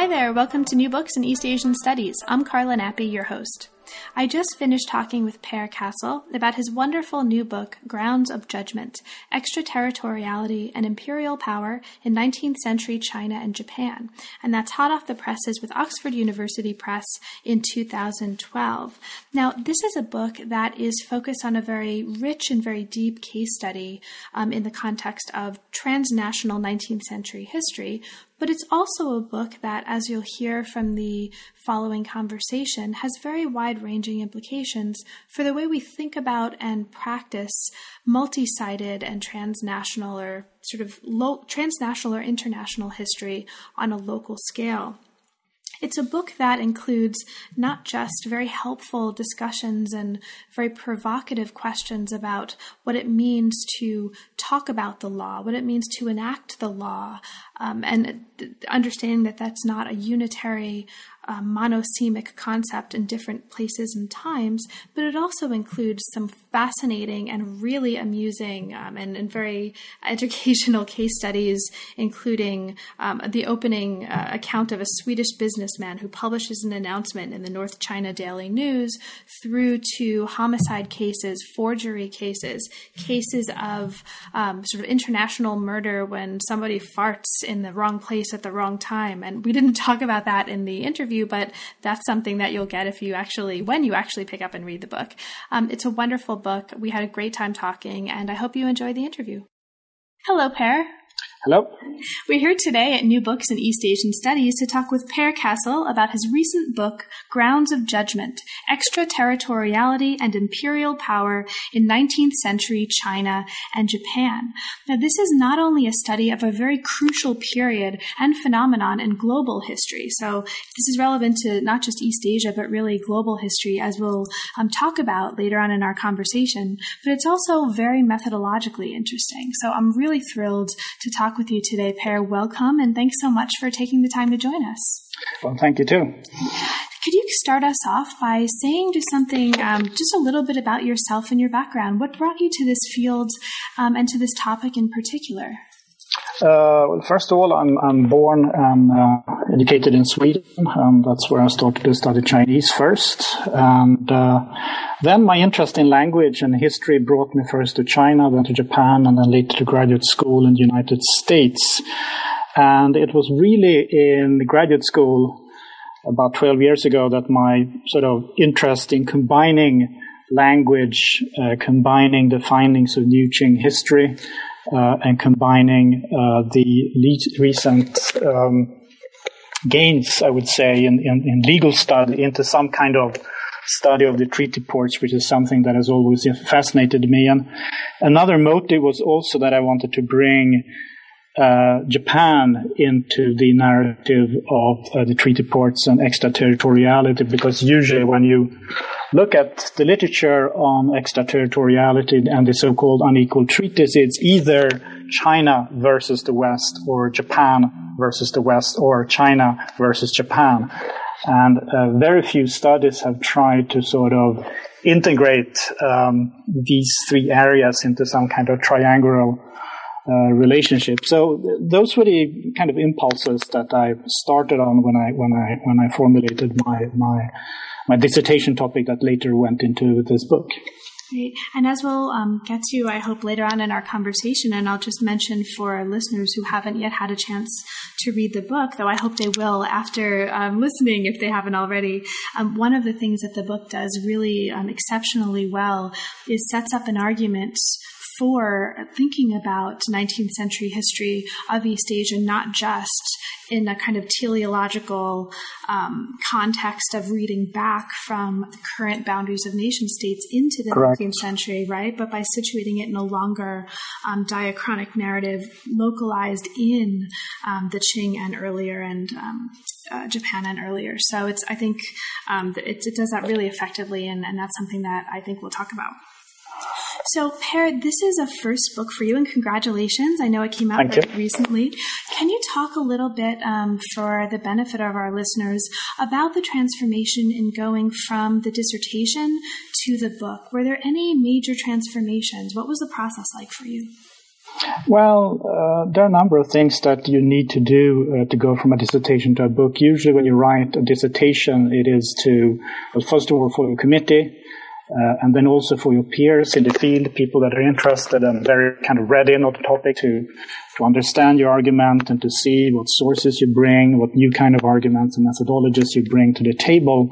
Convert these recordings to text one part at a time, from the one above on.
Hi there, welcome to New Books in East Asian Studies. I'm Carla Nappi, your host. I just finished talking with Per Cassel about his wonderful new book, Grounds of Judgment Extraterritoriality and Imperial Power in 19th Century China and Japan. And that's hot off the presses with Oxford University Press in 2012. Now, this is a book that is focused on a very rich and very deep case study um, in the context of transnational 19th century history, but it's also a book that, as you'll hear from the following conversation, has very wide ranging implications for the way we think about and practice multi sided and transnational or sort of lo- transnational or international history on a local scale. It's a book that includes not just very helpful discussions and very provocative questions about what it means to talk about the law, what it means to enact the law, um, and understanding that that's not a unitary uh, monosemic concept in different places and times, but it also includes some fascinating and really amusing um, and, and, very educational case studies, including um, the opening uh, account of a Swedish businessman who publishes an announcement in the North China Daily News through to homicide cases, forgery cases, cases of um, sort of international murder when somebody farts in the wrong place at the wrong time. And we didn't talk about that in the interview, but that's something that you'll get if you actually, when you actually pick up and read the book. Um, it's a wonderful book. We had a great time talking, and I hope you enjoy the interview. Hello, Per. Hello. We're here today at New Books in East Asian Studies to talk with Per Cassel about his recent book, Grounds of Judgment Extraterritoriality and Imperial Power in 19th Century China and Japan. Now, this is not only a study of a very crucial period and phenomenon in global history, so this is relevant to not just East Asia, but really global history, as we'll um, talk about later on in our conversation, but it's also very methodologically interesting. So I'm really thrilled to talk with you today, Per. Welcome, and thanks so much for taking the time to join us. Well, thank you too. Could you start us off by saying just something, um, just a little bit about yourself and your background? What brought you to this field um, and to this topic in particular? Uh, well, first of all, I'm, I'm born and uh, educated in Sweden. and that's where I started to study Chinese first. And uh, then my interest in language and history brought me first to China, then to Japan, and then later to graduate school in the United States. And it was really in graduate school about 12 years ago that my sort of interest in combining language, uh, combining the findings of New Qing history, and combining uh, the le- recent um, gains, I would say, in, in, in, legal study into some kind of study of the treaty ports, which is something that has always fascinated me. And another motive was also that I wanted to bring uh, Japan into the narrative of uh, the treaty ports and extraterritoriality, because usually when you look at the literature on extraterritoriality and the so-called unequal treaties, it's either China versus the West or Japan versus the West or China versus Japan. And uh, very few studies have tried to sort of integrate um, these three areas into some kind of triangular uh, relationship. So those were the kind of impulses that I started on when I when I when I formulated my my my dissertation topic that later went into this book. Great. And as we'll um, get to, I hope, later on in our conversation, and I'll just mention for our listeners who haven't yet had a chance to read the book, though I hope they will after um, listening if they haven't already. Um, one of the things that the book does really um, exceptionally well is sets up an argument for thinking about 19th century history of East Asia, not just in a kind of teleological um, context of reading back from the current boundaries of nation states into the Correct. 19th century, right? But by situating it in a longer um, diachronic narrative localized in um, the Qing and earlier and um, uh, Japan and earlier. So it's, I think, um, it, it, does that really effectively, and, and that's something that I think we'll talk about. So, Per, this is a first book for you, and congratulations. I know it came out very recently. Can you talk a little bit, um, for the benefit of our listeners, about the transformation in going from the dissertation to the book? Were there any major transformations? What was the process like for you? Well, uh, there are a number of things that you need to do uh, to go from a dissertation to a book. Usually, when you write a dissertation, it is to, well, first of all, for a committee, uh, and then also for your peers in the field, people that are interested and very kind of ready on the topic to, to understand your argument and to see what sources you bring, what new kind of arguments and methodologies you bring to the table.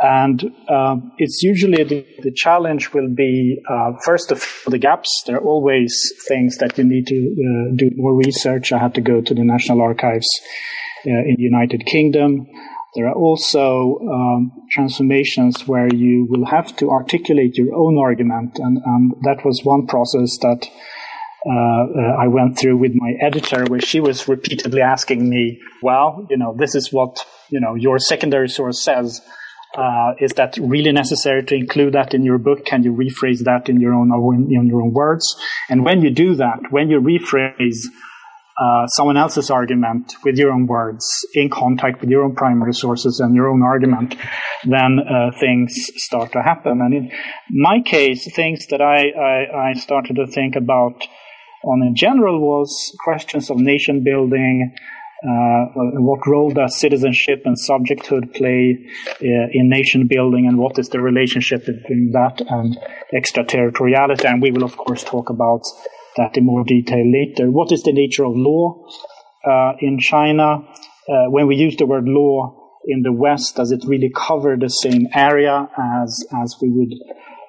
And uh, it's usually the, the, challenge will be uh, first fill the gaps. There are always things that you need to uh, do more research. I had to go to the National Archives uh, in the United Kingdom. There are also um, transformations where you will have to articulate your own argument, and, and that was one process that uh, uh, I went through with my editor, where she was repeatedly asking me, "Well, you know, this is what you know your secondary source says. Uh, is that really necessary to include that in your book? Can you rephrase that in your own in your own words? And when you do that, when you rephrase." Uh, someone else's argument with your own words in contact with your own primary sources and your own argument, then uh, things start to happen. And in my case, things that I, I, I started to think about on in general was questions of nation building, uh, what role does citizenship and subjecthood play uh, in nation building, and what is the relationship between that and extraterritoriality? And we will, of course, talk about that in more detail later. What is the nature of law uh, in China? Uh, when we use the word law in the West, does it really cover the same area as as we would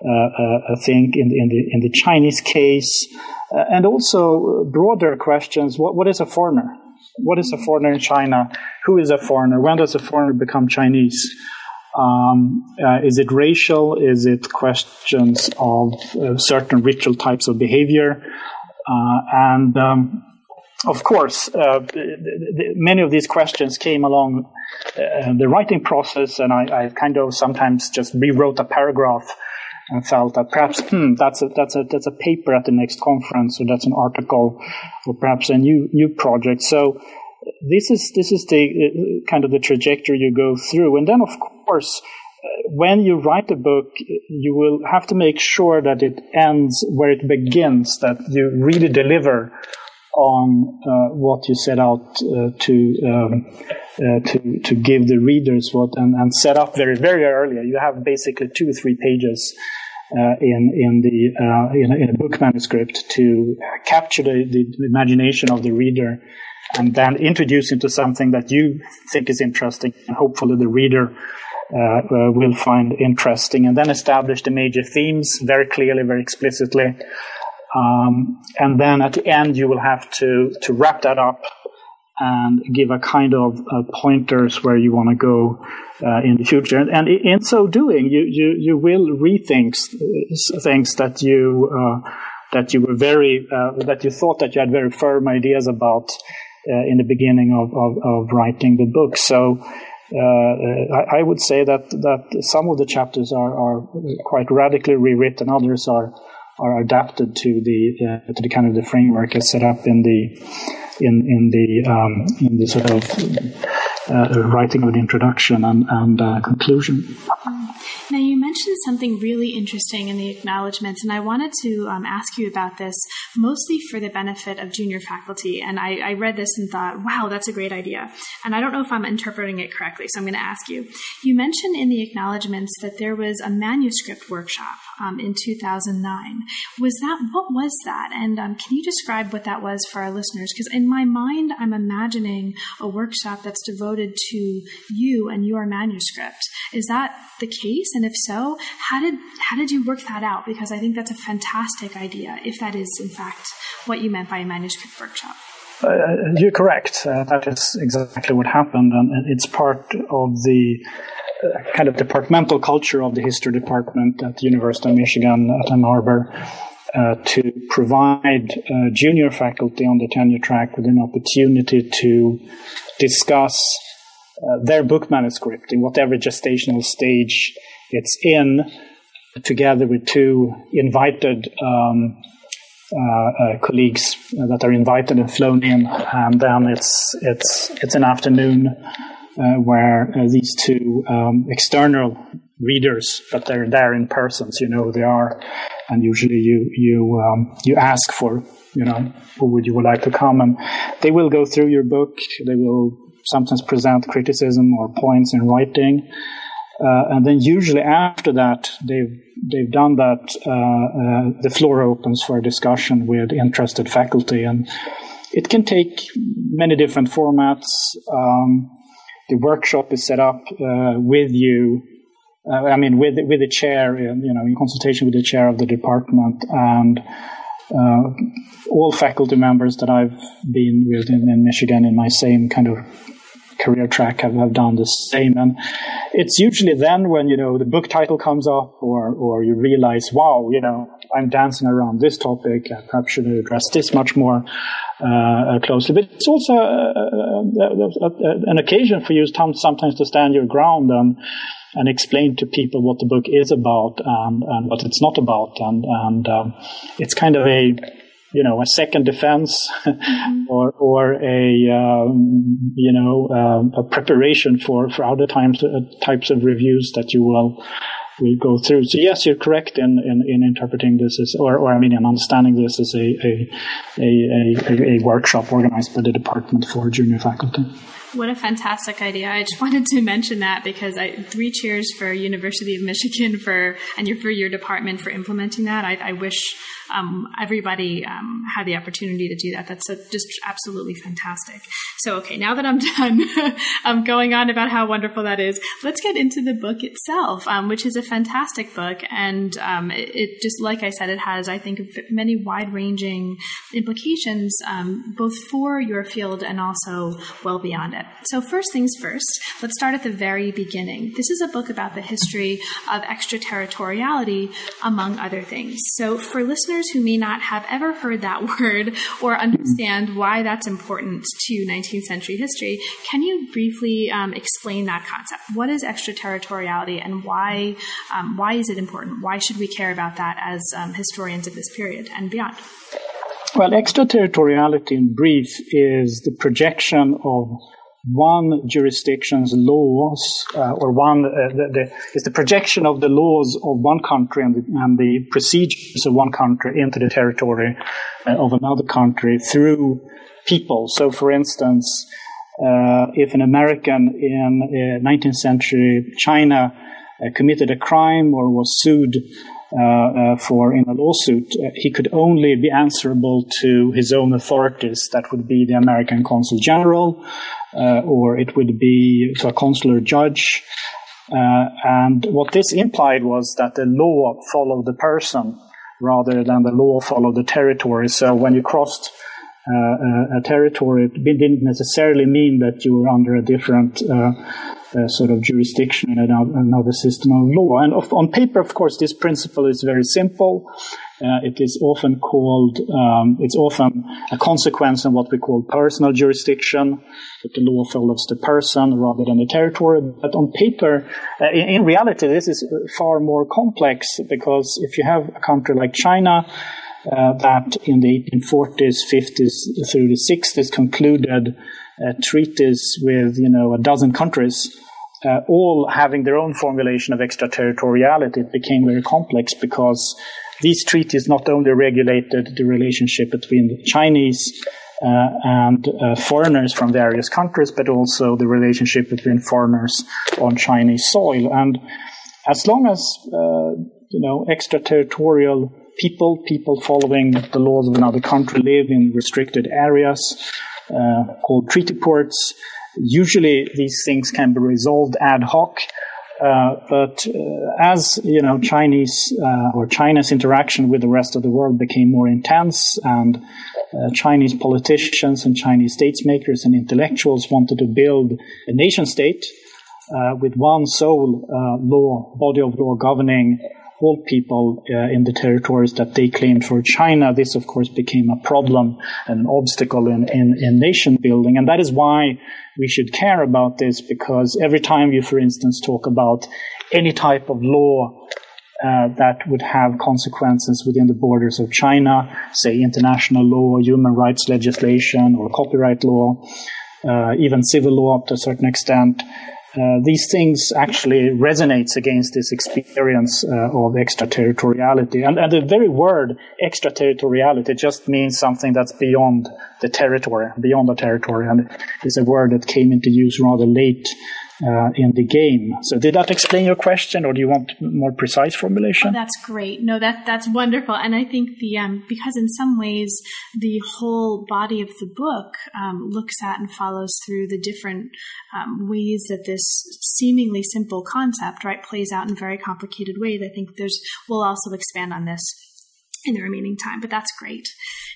uh, uh think in, in, the in the Chinese case? Uh, and also broader questions: What what is a foreigner? What is a foreigner in China? Who is a foreigner? When does a foreigner become Chinese? Um, uh, is it racial? Is it questions of uh, certain ritual types of behavior? Uh, and um, of course, uh, the, the, many of these questions came along uh, the writing process, and I, I, kind of sometimes just rewrote a paragraph and felt that perhaps hmm, that's a that's a that's a paper at the next conference, or that's an article, or perhaps a new new project. So this is this is the uh, kind of the trajectory you go through, and then of course when you write a book, you will have to make sure that it ends where it begins, that you really deliver on uh, what you set out uh, to um, uh, to to give the readers what and, and set up very very early. You have basically two or three pages uh, in in the uh, in a, in, a, book manuscript to capture the, the imagination of the reader and then introduce into something that you think is interesting and hopefully the reader uh, uh, will find interesting, and then establish the major themes very clearly, very explicitly. Um, and then at the end, you will have to to wrap that up and give a kind of uh, pointers where you want to go uh, in the future. And, in so doing, you you, you will rethink things that you uh, that you were very uh, that you thought that you had very firm ideas about in the beginning of, of, of writing the book. So uh, I, I, would say that that some of the chapters are, are quite radically rewritten, others are are adapted to the uh, to the kind of the framework as set up in the in in the um, in the sort of uh, writing of the introduction and, and uh, conclusion. Now, you mentioned something really interesting in the acknowledgments, and I wanted to um, ask you about this mostly for the benefit of junior faculty. And I, I, read this and thought, wow, that's a great idea. And I don't know if I'm interpreting it correctly, so I'm going to ask you. You mentioned in the acknowledgments that there was a manuscript workshop um, in 2009. Was that, what was that? And um, can you describe what that was for our listeners? Because in my mind, I'm imagining a workshop that's devoted to you and your manuscript. Is that the case? And if so, how did how did you work that out? Because I think that's a fantastic idea. If that is in fact what you meant by a manuscript workshop. Uh, you're correct. Uh, that is exactly what happened, and it's part of the uh, kind of departmental culture of the history department at the University of Michigan at Ann Arbor. Uh, to provide uh, junior faculty on the tenure track with an opportunity to discuss uh, their book manuscript in whatever gestational stage it's in, together with two invited um, uh, uh, colleagues that are invited and flown in, and then it's it's it's an afternoon uh, where uh, these two um, external readers, but they're there in person, so you know who they are, and usually you you um, you ask for you know who would you would like to come, and they will go through your book. They will sometimes present criticism or points in writing. Uh, and then usually after that, they've they've done that. Uh, uh, the floor opens for a discussion with interested faculty, and it can take many different formats. Um, the workshop is set up uh, with you. Uh, I mean, with with the chair, you know, in consultation with the chair of the department, and uh, all faculty members that I've been with in, in Michigan in my same kind of career track have, have done the same. And it's usually then when, you know, the book title comes up or, or you realize, wow, you know, I'm dancing around this topic. I perhaps should address this much more uh, closely. But it's also uh, an occasion for you sometimes to stand your ground and, and explain to people what the book is about and, and what it's not about. And, and um, it's kind of a you know a second defense mm-hmm. or or a um, you know um, a preparation for for other times uh, types of reviews that you will will go through. So yes, you're correct in, in, in interpreting this as, or, or I mean, in understanding this as a a, a, a, a workshop organized by the department for junior faculty. What a fantastic idea! I just wanted to mention that because I three cheers for University of Michigan for and your, for your department for implementing that. I, I wish um, everybody um, had the opportunity to do that. That's a, just absolutely fantastic. So, okay, now that I'm done I'm going on about how wonderful that is, let's get into the book itself, um, which is a fantastic book. And um, it, it, just, like I said, it has, I think, many wide ranging implications, um, both for your field and also well beyond it. So, first things first, let's start at the very beginning. This is a book about the history of extraterritoriality, among other things. So, for listeners, listeners who may not have ever heard that word or understand why that's important to 19th century history, can you briefly um, explain that concept? What is extraterritoriality and why, um, why is it important? Why should we care about that as um, historians of this period and beyond? Well, extraterritoriality in brief is the projection of one jurisdiction's laws, uh, or one uh, the, the, is the projection of the laws of one country and the, and the procedures of one country into the territory uh, of another country through people. So, for instance, uh, if an American in 19th uh, century China uh, committed a crime or was sued for in a lawsuit, he could only be answerable to his own authorities. That would be the American consul general, or it would be to a consular judge. and what this implied was that the law followed the person rather than the law followed the territory. So when you crossed uh, a territory, it didn't necessarily mean that you were under a different uh, uh, sort of jurisdiction in another system of law. And of, on paper, of course, this principle is very simple. Uh, it is often called, um, it's often a consequence of what we call personal jurisdiction, that the law follows the person rather than the territory. But on paper, uh, in, in reality, this is far more complex because if you have a country like China, uh, that in the 1840s, 50s through the 60s concluded uh, treaties with you know a dozen countries, uh, all having their own formulation of extraterritoriality. It became very complex because these treaties not only regulated the relationship between the Chinese uh, and uh, foreigners from various countries, but also the relationship between foreigners on Chinese soil. And as long as uh, you know extraterritorial people, people following the laws of another country, live in restricted areas uh, called treaty ports, usually these things can be resolved ad hoc. Uh, but uh, as you know, Chinese uh, or China's interaction with the rest of the world became more intense, and uh, Chinese politicians and Chinese statesmakers and intellectuals wanted to build a nation state with one sole law, body of law governing all people uh, in the territories that they claimed for China. This, of course, became a problem, and an obstacle in, in, in nation building. And that is why we should care about this, because every time you, for instance, talk about any type of law uh, that would have consequences within the borders of China, say international law, human rights legislation, or copyright law, uh, even civil law up to a certain extent. Uh, these things actually resonates against this experience uh, of extraterritoriality. And, and the very word extraterritoriality just means something that's beyond the territory, beyond the territory. And it's a word that came into use rather late uh, in the game. So did that explain your question, or do you want more precise formulation? Oh, that's great. No, that that's wonderful, and I think the um, because in some ways the whole body of the book um, looks at and follows through the different um, ways that this seemingly simple concept right plays out in very complicated ways. I think there's we'll also expand on this in the remaining time, but that's great.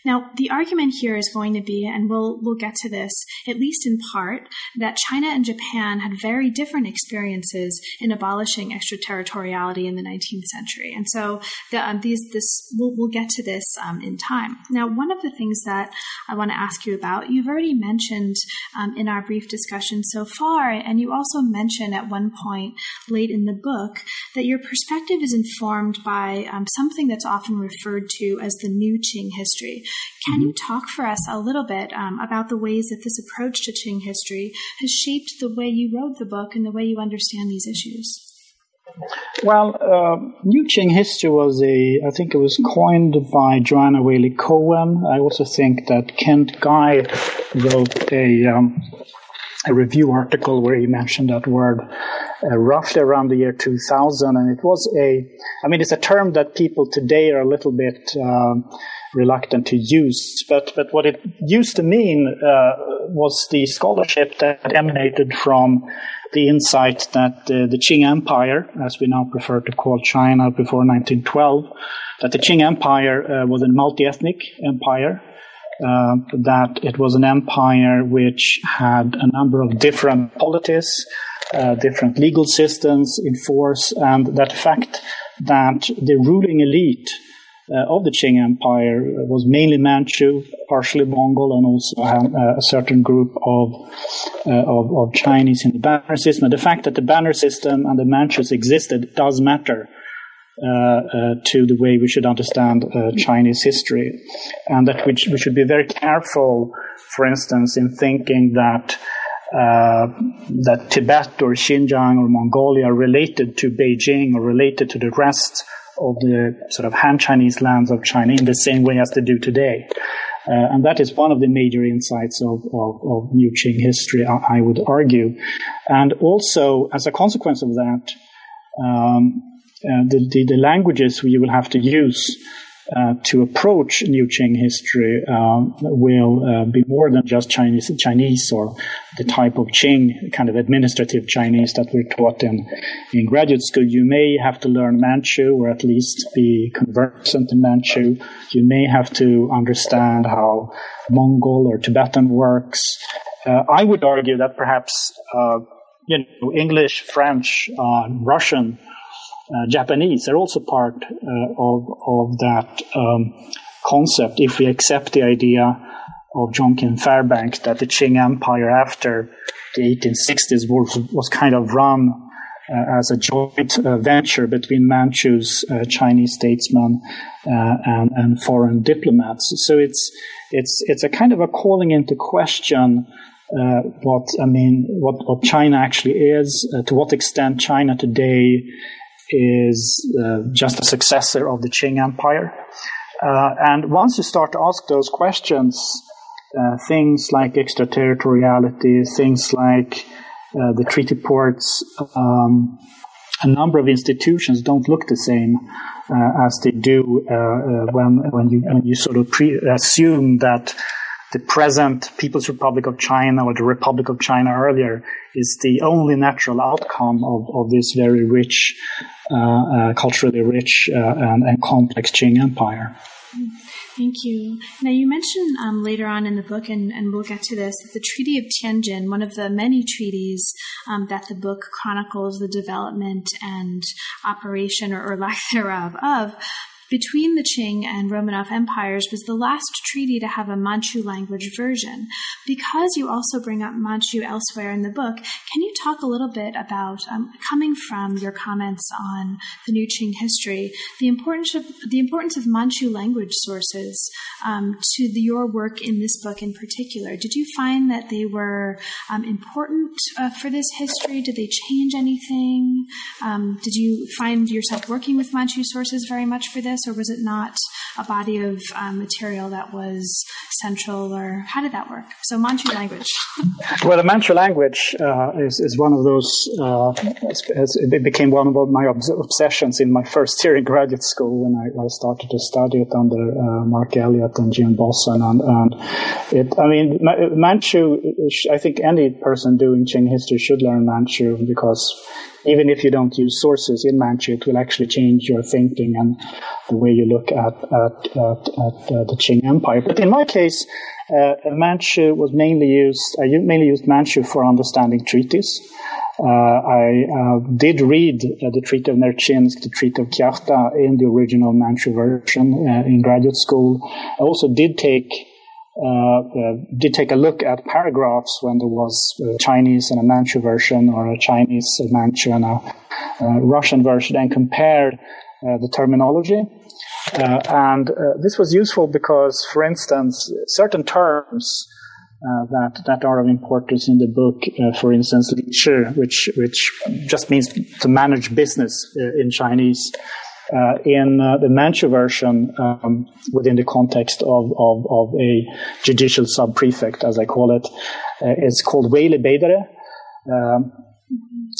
Now, the argument here is going to be, and we'll we'll get to this at least in part, that China and Japan had very different experiences in abolishing extraterritoriality in the 19th century, and so the, um, these this we'll, we'll get to this um, in time. Now, one of the things that I want to ask you about, you've already mentioned um, in our brief discussion so far, and you also mentioned at one point late in the book that your perspective is informed by um, something that's often referred to as the New Qing history. Can mm-hmm. you talk for us a little bit um, about the ways that this approach to Qing history has shaped the way you wrote the book and the way you understand these issues? Well, uh, New Qing history was a, I think it was coined by Joanna Waley-Cohen. I also think that Kent Guy wrote a, um, a review article where he mentioned that word uh, roughly around the year 2000. And it was a, I mean, it's a term that people today are a little bit, um, reluctant to use. But, but what it used to mean uh, was the scholarship that emanated from the insight that uh, the Qing Empire, as we now prefer to call China before 1912, that the Qing Empire uh, was a multi-ethnic empire, uh, that it was an empire which had a number of different polities, uh, different legal systems in force, and that fact that the ruling elite of the Qing Empire was mainly Manchu, partially Mongol, and also uh, a certain group of, uh, of, of Chinese in the banner system. And the fact that the banner system and the Manchus existed does matter. Uh, uh, to the way we should understand uh, Chinese history, and that we, we should be very careful, for instance, in thinking that that Tibet or Xinjiang or Mongolia are related to Beijing or related to the rest of the sort of Han Chinese lands of China in the same way as they do today. Uh, and that is one of the major insights of, of, of New Qing history, I, would argue. And also, as a consequence of that, um, uh, the, the, the, languages we will have to use uh, to approach New Qing history um, will uh, be more than just Chinese, Chinese or the type of Qing kind of administrative Chinese that we're taught in in graduate school. You may have to learn Manchu or at least be conversant in Manchu. You may have to understand how Mongol or Tibetan works. Uh, I would argue that perhaps uh, you know English, French, Russian uh, Japanese are also part uh, of of that um, concept. If we accept the idea of John King Fairbanks that the Qing Empire after the 1860s was was kind of run uh, as a joint uh, venture between Manchus, uh, Chinese statesmen, uh, and, and foreign diplomats. So it's it's it's a kind of a calling into question uh, what I mean, what what China actually is, uh, to what extent China today is uh, just a successor of the Qing Empire, uh, and once you start to ask those questions, uh, things like extraterritoriality, things like uh, the treaty ports. Um, a number of institutions don't look the same uh, as they do uh, when when you when you sort of pre- assume that the present People's Republic of China or the Republic of China earlier is the only natural outcome of, of this very rich, uh, uh, culturally rich uh, and, and, complex Qing Empire. Thank you. Now, you mentioned um, later on in the book, and, and, we'll get to this, that the Treaty of Tianjin, one of the many treaties um, that the book chronicles the development and operation or, or lack thereof of, between the Qing and Romanov empires was the last treaty to have a Manchu language version. Because you also bring up Manchu elsewhere in the book, can you talk a little bit about, um, coming from your comments on the new Qing history, the importance of, the importance of Manchu language sources um, to the, your work in this book in particular? Did you find that they were um, important uh, for this history? Did they change anything? Um, did you find yourself working with Manchu sources very much for this? Or was it not a body of um, material that was central, or how did that work? So Manchu language. well, the Manchu language uh, is, is one of those. Uh, it became one of my obsessions in my first year in graduate school when I, I started to study it under uh, Mark Elliott and Jim Bosson, and, and it. I mean, Manchu. I think any person doing Qing history should learn Manchu because even if you don't use sources in Manchu, it will actually change your thinking and the way you look at, at, at, at uh, the Qing Empire. But in my case, uh, Manchu was mainly used, I mainly used Manchu for understanding treaties. Uh, I uh, did read uh, the Treaty of Nerchinsk, the Treaty of Kyakhta in the original Manchu version uh, in graduate school. I also did take uh, uh, did take a look at paragraphs when there was a Chinese and a Manchu version or a Chinese, a Manchu and a, a Russian version and compared uh, the terminology. Uh, and uh, this was useful because, for instance, certain terms uh, that that are of importance in the book, for instance, li shi, which which just means to manage business in Chinese, uh, in uh, the Manchu version, um, within the context of, of, of a judicial sub-prefect, as I call it, uh, it's called Weili Beidare. Um,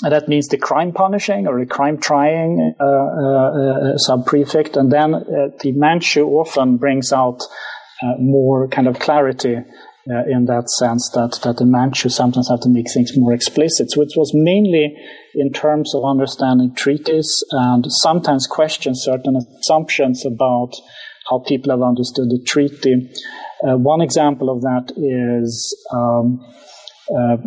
and that means the crime punishing or the crime trying uh, uh, sub-prefect. And then the Manchu often brings out more kind of clarity uh, in that sense that, that the Manchu sometimes have to make things more explicit. It was mainly in terms of understanding treaties and sometimes question certain assumptions about how people have understood the treaty. Uh, one example of that is um, uh,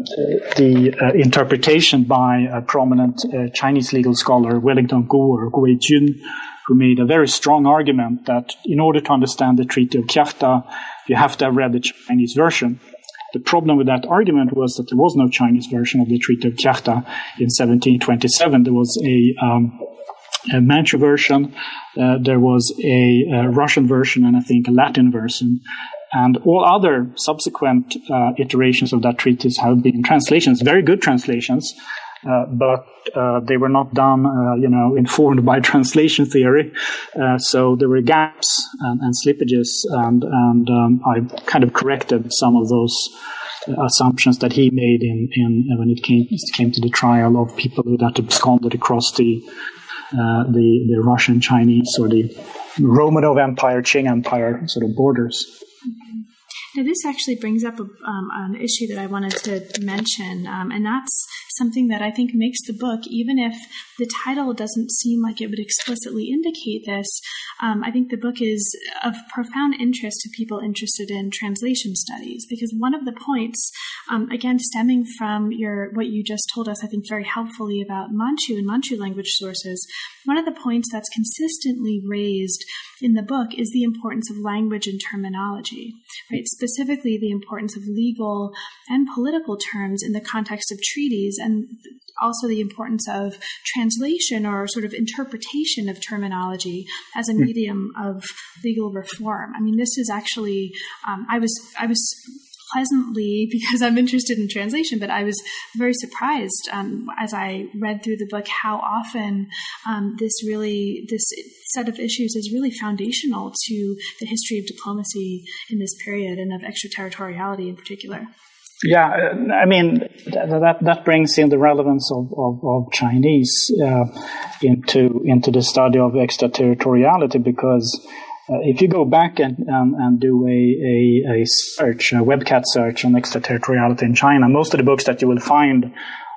the uh, interpretation by a prominent uh, Chinese legal scholar, Wellington Koo or Guo Jun, who made a very strong argument that in order to understand the Treaty of Kyakhta, you have to have read the Chinese version. The problem with that argument was that there was no Chinese version of the Treaty of Kyakhta in 1727. There was a, um, a Manchu version, uh, there was a, a, Russian version, and I think a Latin version. And all other subsequent uh, iterations of that treatise have been translations, very good translations, uh, but uh, they were not done, uh, you know, informed by translation theory. so there were gaps and, and slippages, and and um, I kind of corrected some of those assumptions that he made in, in when it came it came to the trial of people who had absconded across the uh, the the Russian Chinese or the Romanov Empire Qing Empire sort of borders. Now, this actually brings up a, um, an issue that I wanted to mention, um, and that's something that I think makes the book, even if the title doesn't seem like it would explicitly indicate this, um, I think the book is of profound interest to people interested in translation studies because one of the points, um, again, stemming from your what you just told us, I think very helpfully about Manchu and Manchu language sources, one of the points that's consistently raised in the book is the importance of language and terminology, right? Specifically the importance of legal and political terms in the context of treaties and also the importance of translation or sort of interpretation of terminology as a hmm. medium of legal reform. I mean, this is actually um, I was I was pleasantly because I'm interested in translation, but I was very surprised um, as I read through the book how often um, this really this set of issues is really foundational to the history of diplomacy in this period and of extraterritoriality in particular. Yeah, uh, I mean that that brings in the relevance of of, of Chinese uh, into into the study of extraterritoriality because uh, if you go back and, um, and do a, a, a, search, a WorldCat search on extraterritoriality in China, most of the books that you will find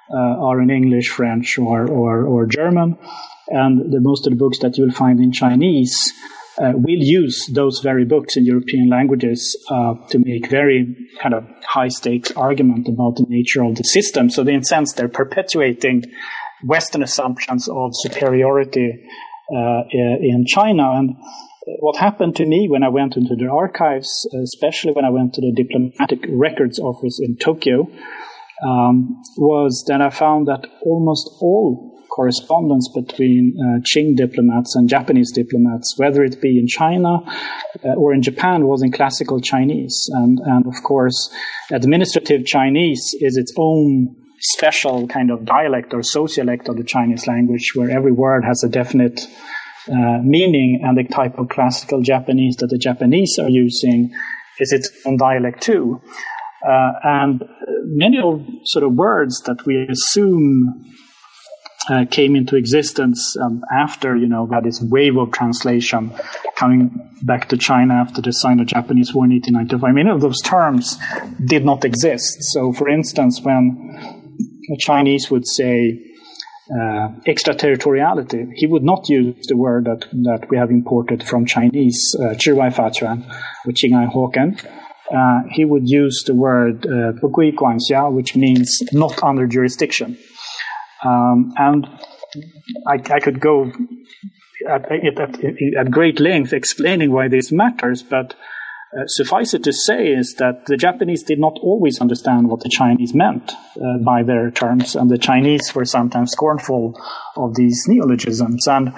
uh, are in English, French, or, or, or German. And the, most of the books that you will find in Chinese uh, will use those very books in European languages uh, to make very kind of high stakes argument about the nature of the system. So, in a sense, they're perpetuating Western assumptions of superiority uh, in China. And what happened to me when I went into the archives, especially when I went to the diplomatic records office in Tokyo, um, was that I found that almost all correspondence between uh, Qing diplomats and Japanese diplomats, whether it be in China uh, or in Japan, was in classical Chinese. And, and of course, administrative Chinese is its own special kind of dialect or sociolect of the Chinese language, where every word has a definite uh, meaning and the type of classical Japanese that the Japanese are using is its own dialect too. Uh, and many of sort of words that we assume uh, came into existence um, after, you know, that is wave of translation coming back to China after the Sino-Japanese War in 1895. Many of those terms did not exist. So, for instance, when the Chinese would say uh, extraterritoriality. He would not use the word that, that we have imported from Chinese, uh, Fachuan, or Qingai Hokan. Uh, he would use the word uh, Guanxia, which means not under jurisdiction. Um, and I, I, could go at, at, at, great length explaining why this matters, but uh, suffice it to say is that the Japanese did not always understand what the Chinese meant uh, by their terms, and the Chinese were sometimes scornful of these neologisms. And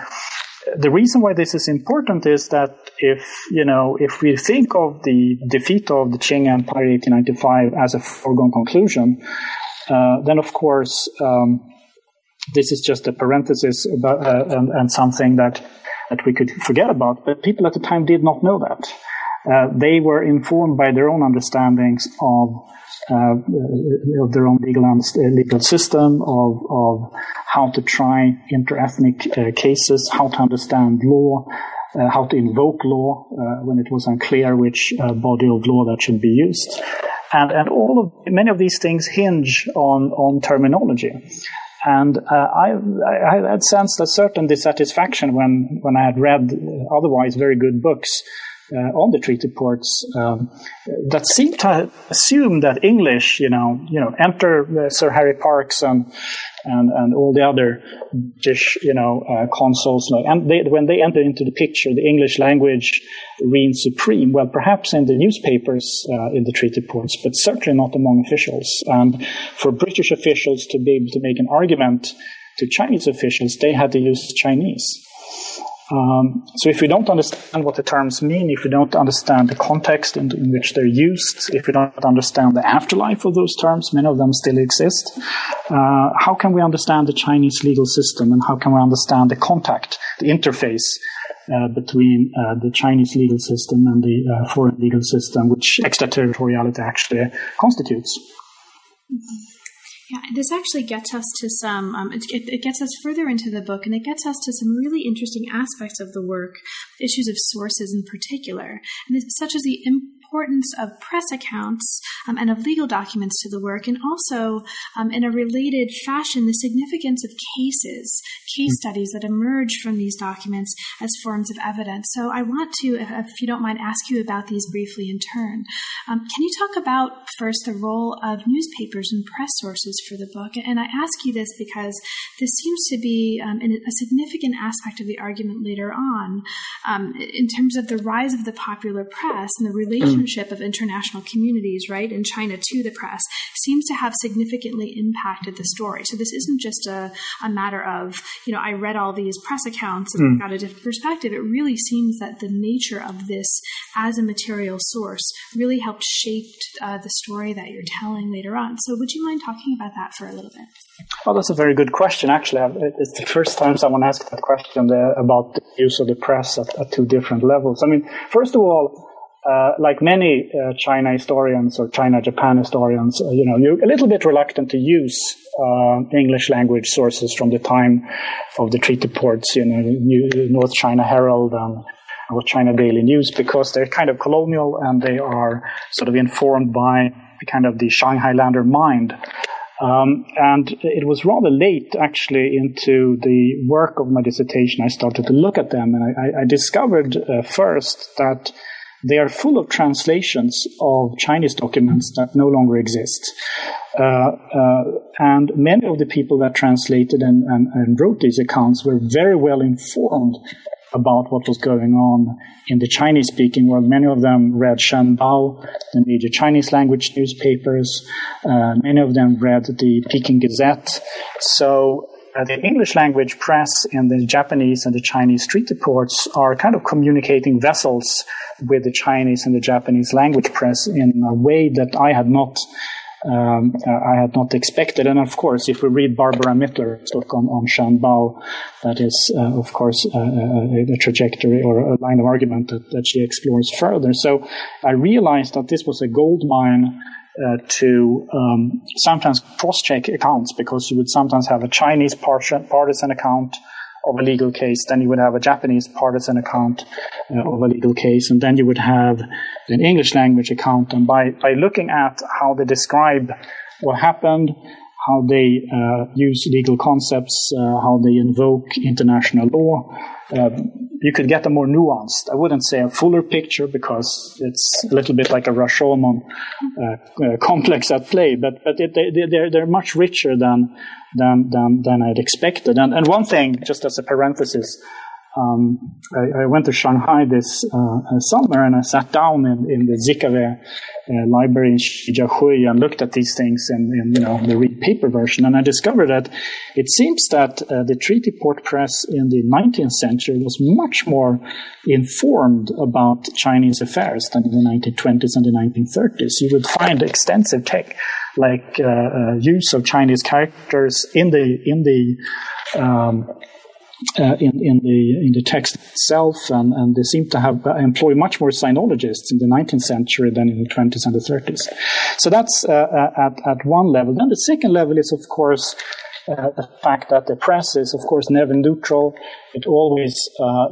the reason why this is important is that if you know if we think of the defeat of the Qing Empire in 1895 as a foregone conclusion, uh, then of course um, this is just a parenthesis about, uh, and, and something that that we could forget about. But people at the time did not know that. Uh, they were informed by their own understandings of, uh, of their own legal, uh, legal system, of, of how to try interethnic uh, cases, how to understand law, how to invoke law when it was unclear which body of law that should be used. And, and all of, many of these things hinge on, on terminology. And uh, I, I, had sensed a certain dissatisfaction when, when I had read otherwise very good books on the treaty ports um, that seem to assume that English, you know, you know, enter uh, Sir Harry Parkes and and and all the other British, you know, uh, consuls, and they, when they enter into the picture, the English language reigns supreme. Well, perhaps in the newspapers uh, in the treaty ports, but certainly not among officials. And for British officials to be able to make an argument to Chinese officials, they had to use Chinese. Um, so if we don't understand what the terms mean, if we don't understand the context in, in, which they're used, if we don't understand the afterlife of those terms, many of them still exist, uh, how can we understand the Chinese legal system and how can we understand the contact, the interface uh, between uh, the Chinese legal system and the uh, foreign legal system, which extraterritoriality actually constitutes? Yeah, this actually gets us to some, um, it, it, gets us further into the book and it gets us to some really interesting aspects of the work, issues of sources in particular, and such as the importance of press accounts um, and of legal documents to the work, and also um, in a related fashion, the significance of cases, case hmm. studies that emerge from these documents as forms of evidence. So I want to, if, if you don't mind, ask you about these briefly in turn. Um, can you talk about first the role of newspapers and press sources for the book? And I ask you this because this seems to be um, a significant aspect of the argument later on um, in terms of the rise of the popular press and the relationship relationship of international communities, right, in China to the press seems to have significantly impacted the story. So this isn't just a, a matter of, you know, I read all these press accounts and mm. got a different perspective. It really seems that the nature of this as a material source really helped shape uh, the story that you're telling later on. So would you mind talking about that for a little bit? Well, that's a very good question. Actually, it's the first time someone asked that question about the use of the press at, at two different levels. I mean, first of all, uh, like many uh, China historians or China-Japan historians, uh, you know, you're a little bit reluctant to use uh, English language sources from the time of the treaty ports, you know, New, North China Herald and North China Daily News, because they're kind of colonial and they are sort of informed by kind of the Shanghailander mind. Um, and it was rather late, actually, into the work of my dissertation. I started to look at them, and I, I discovered uh, first that they are full of translations of Chinese documents that no longer exist. Uh, uh, and many of the people that translated and, and, and, wrote these accounts were very well informed about what was going on in the Chinese speaking world. Many of them read Shen Bao, the major Chinese language newspapers. Uh, many of them read the Peking Gazette. So uh, the English language press and the Japanese and the Chinese street reports are kind of communicating vessels with the Chinese and the Japanese language press in a way that I had not um, I had not expected. And of course, if we read Barbara Mittler's book on, on Shen Bao, that is, uh, of course, uh, a, a, trajectory or a line of argument that, that she explores further. So I realized that this was a gold mine uh, to um, sometimes cross-check accounts because you would sometimes have a Chinese partisan account of a legal case, then you would have a Japanese partisan account uh, of a legal case, and then you would have an English language account. And by, by looking at how they describe what happened, how they uh, use legal concepts, uh, how they invoke international law, uh, you could get a more nuanced, I wouldn't say a fuller picture because it's a little bit like a Rashomon uh, complex at play, but, but it, they, they're, they're much richer than, than, than, than I'd expected. And, and one thing, just as a parenthesis, um, I, I, went to Shanghai this uh, summer and I sat down in, in the Zikawei uh, library in Xujiahui and looked at these things in, in, you know the read paper version, and I discovered that it seems that uh, the treaty port press in the 19th century was much more informed about Chinese affairs than in the 1920s and the 1930s. You would find extensive tech like uh, uh, use of Chinese characters in the in the um, uh, in, in, the in the text itself, and, and they seem to have uh, employ much more sinologists in the 19th century than in the 20s and the 30s. So that's uh, uh, at at one level. Then the second level is, of course. Uh, the fact that the press is, of course, never neutral. It always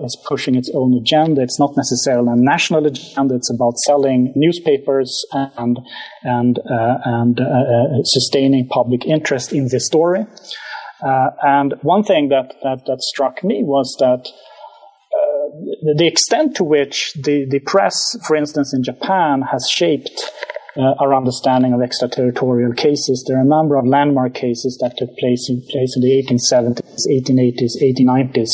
is pushing its own agenda. It's not necessarily a national agenda. It's about selling newspapers and and and sustaining public interest in the story. Uh, and one thing that, that, that struck me was that uh, the extent to which the, the press, for instance, in Japan, has shaped uh, our understanding of extraterritorial cases. There are a number of landmark cases that took place in, place in the 1870s, 1880s, 1890s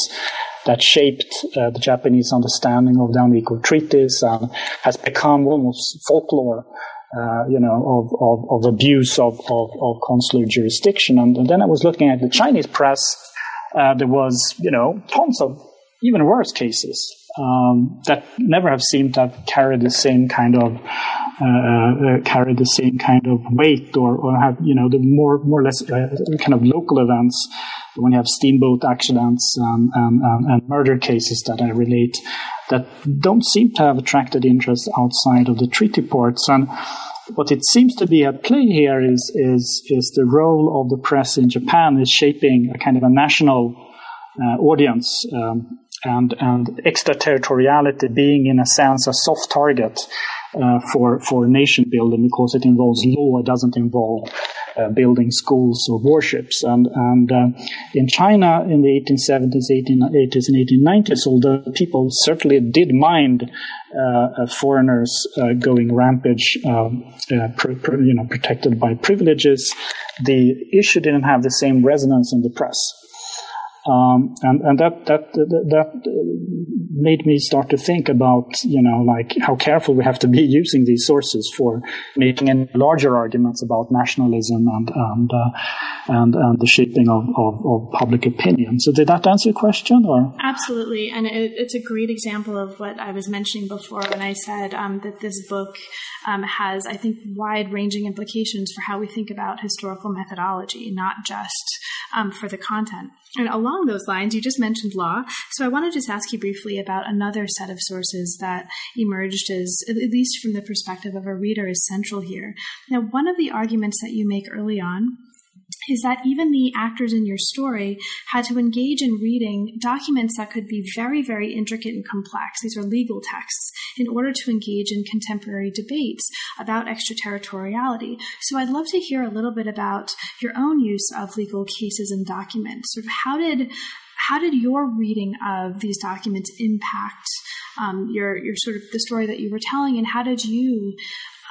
that shaped uh, the Japanese understanding of the unequal treaties and has become almost folklore uh, you know, of, of, of abuse of, of, of, consular jurisdiction. And, and, then I was looking at the Chinese press. Uh, there was, you know, tons of even worse cases um, that never have seemed to have carried the same kind of uh, uh carried the same kind of weight, or, or have you know the more more or less uh, kind of local events when you have steamboat accidents and, and, and murder cases that I relate that don't seem to have attracted interest outside of the treaty ports. And what it seems to be at play here is, is, is the role of the press in Japan is shaping a kind of a national uh, audience um, and, and extraterritoriality being, in a sense, a soft target uh, for, for nation building because it involves law, it doesn't involve uh, building schools or warships. And, and uh, in China in the 1870s, 1880s, and 1890s, although people certainly did mind uh, foreigners uh, going rampage, um, uh, you know, protected by privileges, the issue didn't have the same resonance in the press. Um, and and that, that that made me start to think about you know like how careful we have to be using these sources for making any larger arguments about nationalism and and uh, and, and the shaping of, of, of, public opinion. So did that answer your question? Or absolutely, and it, it's a great example of what I was mentioning before when I said um, that this book um, has, I think, wide ranging implications for how we think about historical methodology, not just um, for the content. And along those lines, you just mentioned law. So I want to just ask you briefly about another set of sources that emerged as, at least from the perspective of a reader, is central here. Now, one of the arguments that you make early on is that even the actors in your story had to engage in reading documents that could be very, very intricate and complex. These are legal texts in order to engage in contemporary debates about extraterritoriality. So I'd love to hear a little bit about your own use of legal cases and documents. Sort of how did how did your reading of these documents impact um, your your sort of the story that you were telling, and how did you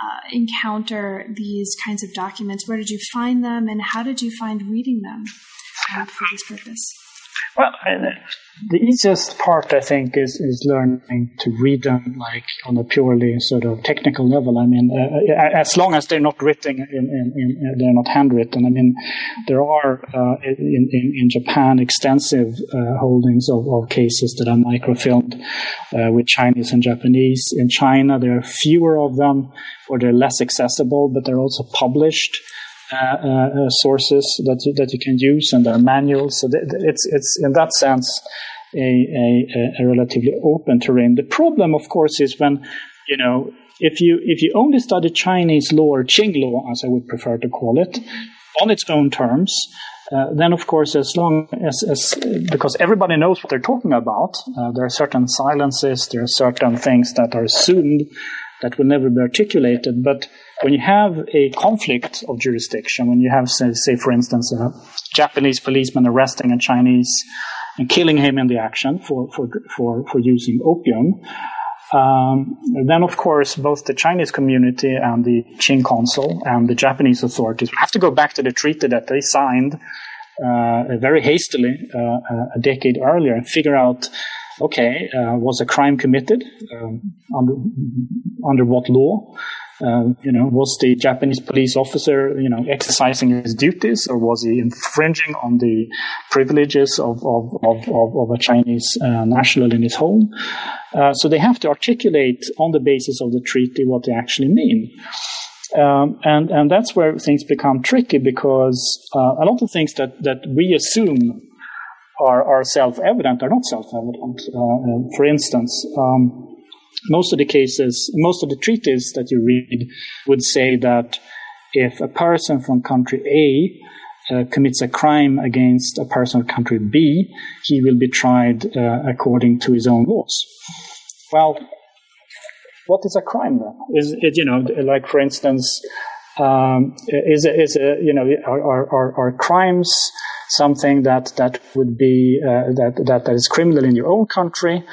uh, encounter these kinds of documents? Where did you find them, and how did you find reading them uh, for this purpose? Well, the easiest part, I think, is, is learning to read them like on a purely sort of technical level. I mean, uh, uh as long as they're not written, in, in, in, uh, they're not handwritten. I mean, there are uh, in, in, Japan extensive uh, holdings of, of, cases that are microfilmed uh, with Chinese and Japanese. In China, there are fewer of them, or they're less accessible, but they're also published. Uh, uh, sources that you, that you can use, and there are manuals. So it's it's in that sense a, a, a relatively open terrain. The problem, of course, is when you know if you if you only study Chinese law or Qing law, as I would prefer to call it, on its own terms, uh, then of course, as long as, as, because everybody knows what they're talking about, uh, there are certain silences, there are certain things that are assumed that will never be articulated. But when you have a conflict of jurisdiction, when you have, say, say for instance, a Japanese policeman arresting a Chinese and killing him in the action for, for, for, for using opium, um, then, of course, both the Chinese community and the Qing consul and the Japanese authorities have to go back to the treaty that they signed uh, very hastily uh, a decade earlier and figure out okay, uh, was a crime committed um, under under what law? Uh, you know, was the Japanese police officer, you know, exercising his duties, or was he infringing on the privileges of of of, of, a Chinese uh, national in his home? Uh, so they have to articulate on the basis of the treaty what they actually mean. Um, and and that's where things become tricky because uh, a lot of things that that we assume are, are self-evident are not self-evident. Uh, uh, for instance, um, most of the cases, most of the treaties that you read would say that if a person from country A uh, commits a crime against a person from country B, he will be tried uh, according to his own laws. Well, what is a crime then? Is it, you know, like for instance, um, is, is, you know, are, are, are crimes something that that would be uh, that, that that is criminal in your own country,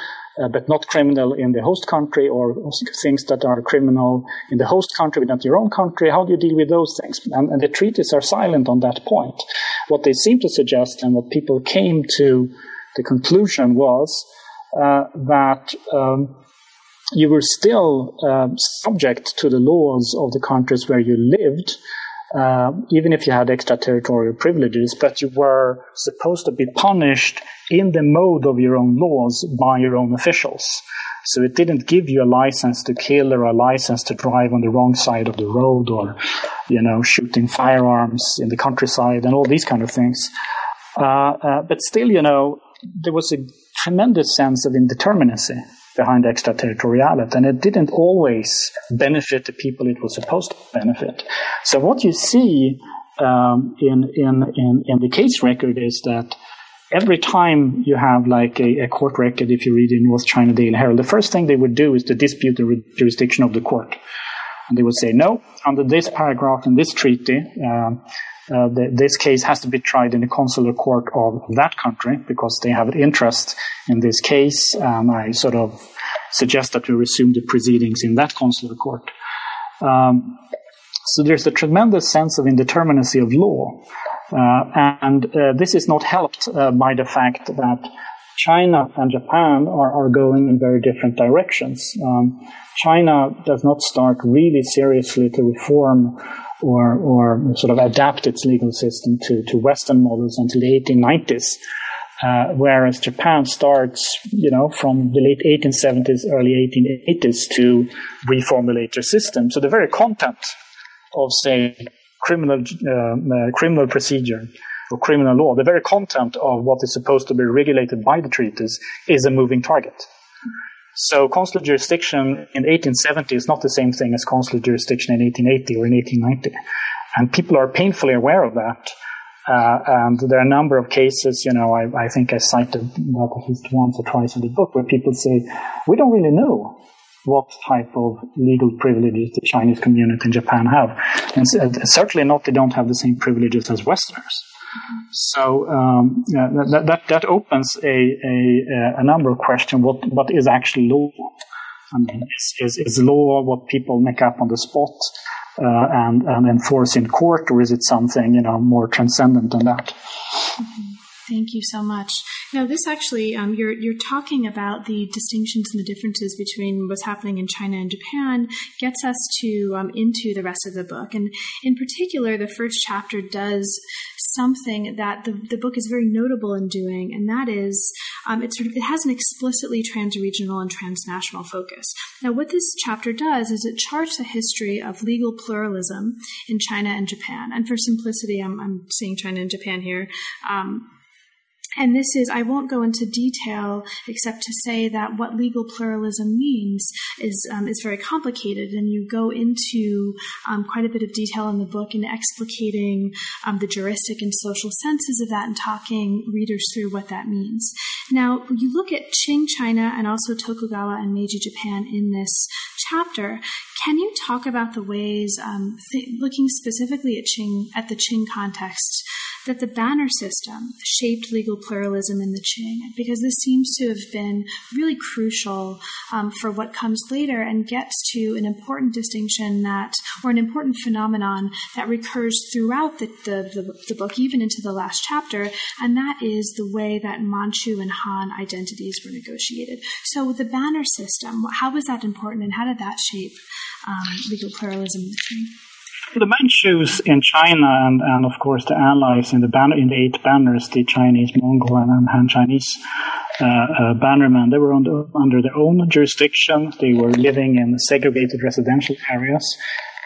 uh, but not criminal in the host country, or things that are criminal in the host country but not your own country. How do you deal with those things? And, and the treaties are silent on that point. What they seem to suggest, and what people came to the conclusion was uh, that. Um, you were still uh, subject to the laws of the countries where you lived, uh, even if you had extraterritorial privileges, but you were supposed to be punished in the mode of your own laws by your own officials. So it didn't give you a license to kill or a license to drive on the wrong side of the road or, you know, shooting firearms in the countryside and all these kind of things. Uh, uh, but still, you know, there was a tremendous sense of indeterminacy behind extraterritoriality, and it didn't always benefit the people it was supposed to benefit. So what you see um, in, in, in, in the case record is that every time you have like a, a, court record, if you read in North China Daily Herald, the first thing they would do is to dispute the jurisdiction of the court. And they would say, no, under this paragraph in this treaty, um, uh, the, this case has to be tried in the consular court of that country because they have an interest in this case. And I sort of suggest that we resume the proceedings in that consular court. Um, so there's a tremendous sense of indeterminacy of law. Uh, and uh, this is not helped uh, by the fact that China and Japan are, are going in very different directions. Um, China does not start really seriously to reform or, or sort of adapt its legal system to, to Western models until the 1890s. Uh, whereas Japan starts, you know, from the late 1870s, early 1880s to reformulate their system. So the very content of, say, criminal uh, uh, criminal procedure or criminal law, the very content of what is supposed to be regulated by the treaties is a moving target. So consular jurisdiction in 1870 is not the same thing as consular jurisdiction in 1880 or in 1890. And people are painfully aware of that. Uh, and there are a number of cases, you know, I, I think I cited that at least once or twice in the book where people say, we don't really know what type of legal privileges the Chinese community in Japan have. And certainly not, they don't have the same privileges as Westerners. So um, yeah, that, that, that opens a, a, a number of questions. What what is actually law? I mean, is, is, is law what people make up on the spot uh, and and enforce in court, or is it something you know more transcendent than that? Mm-hmm. Thank you so much. Now, this actually, um, you're you're talking about the distinctions and the differences between what's happening in China and Japan gets us to um, into the rest of the book, and in particular, the first chapter does something that the, the book is very notable in doing, and that is um, it sort of it has an explicitly transregional and transnational focus. Now, what this chapter does is it charts the history of legal pluralism in China and Japan, and for simplicity, I'm, I'm saying China and Japan here. Um, and this is, I won't go into detail except to say that what legal pluralism means is, um, is very complicated. And you go into um, quite a bit of detail in the book in explicating um, the juristic and social senses of that and talking readers through what that means. Now, you look at Qing China and also Tokugawa and Meiji Japan in this chapter. Can you talk about the ways, um, th- looking specifically at Qing, at the Qing context, that the banner system shaped legal pluralism in the Qing, because this seems to have been really crucial um, for what comes later and gets to an important distinction that, or an important phenomenon that recurs throughout the, the, the, the book, even into the last chapter, and that is the way that Manchu and Han identities were negotiated. So the banner system, how was that important and how did that shape um, legal pluralism in the Qing? The Manchus in China and, and of course the allies in the banner, in the eight banners, the Chinese, Mongol, and Han Chinese uh, uh, bannermen, they were under, under their own jurisdiction. They were living in segregated residential areas,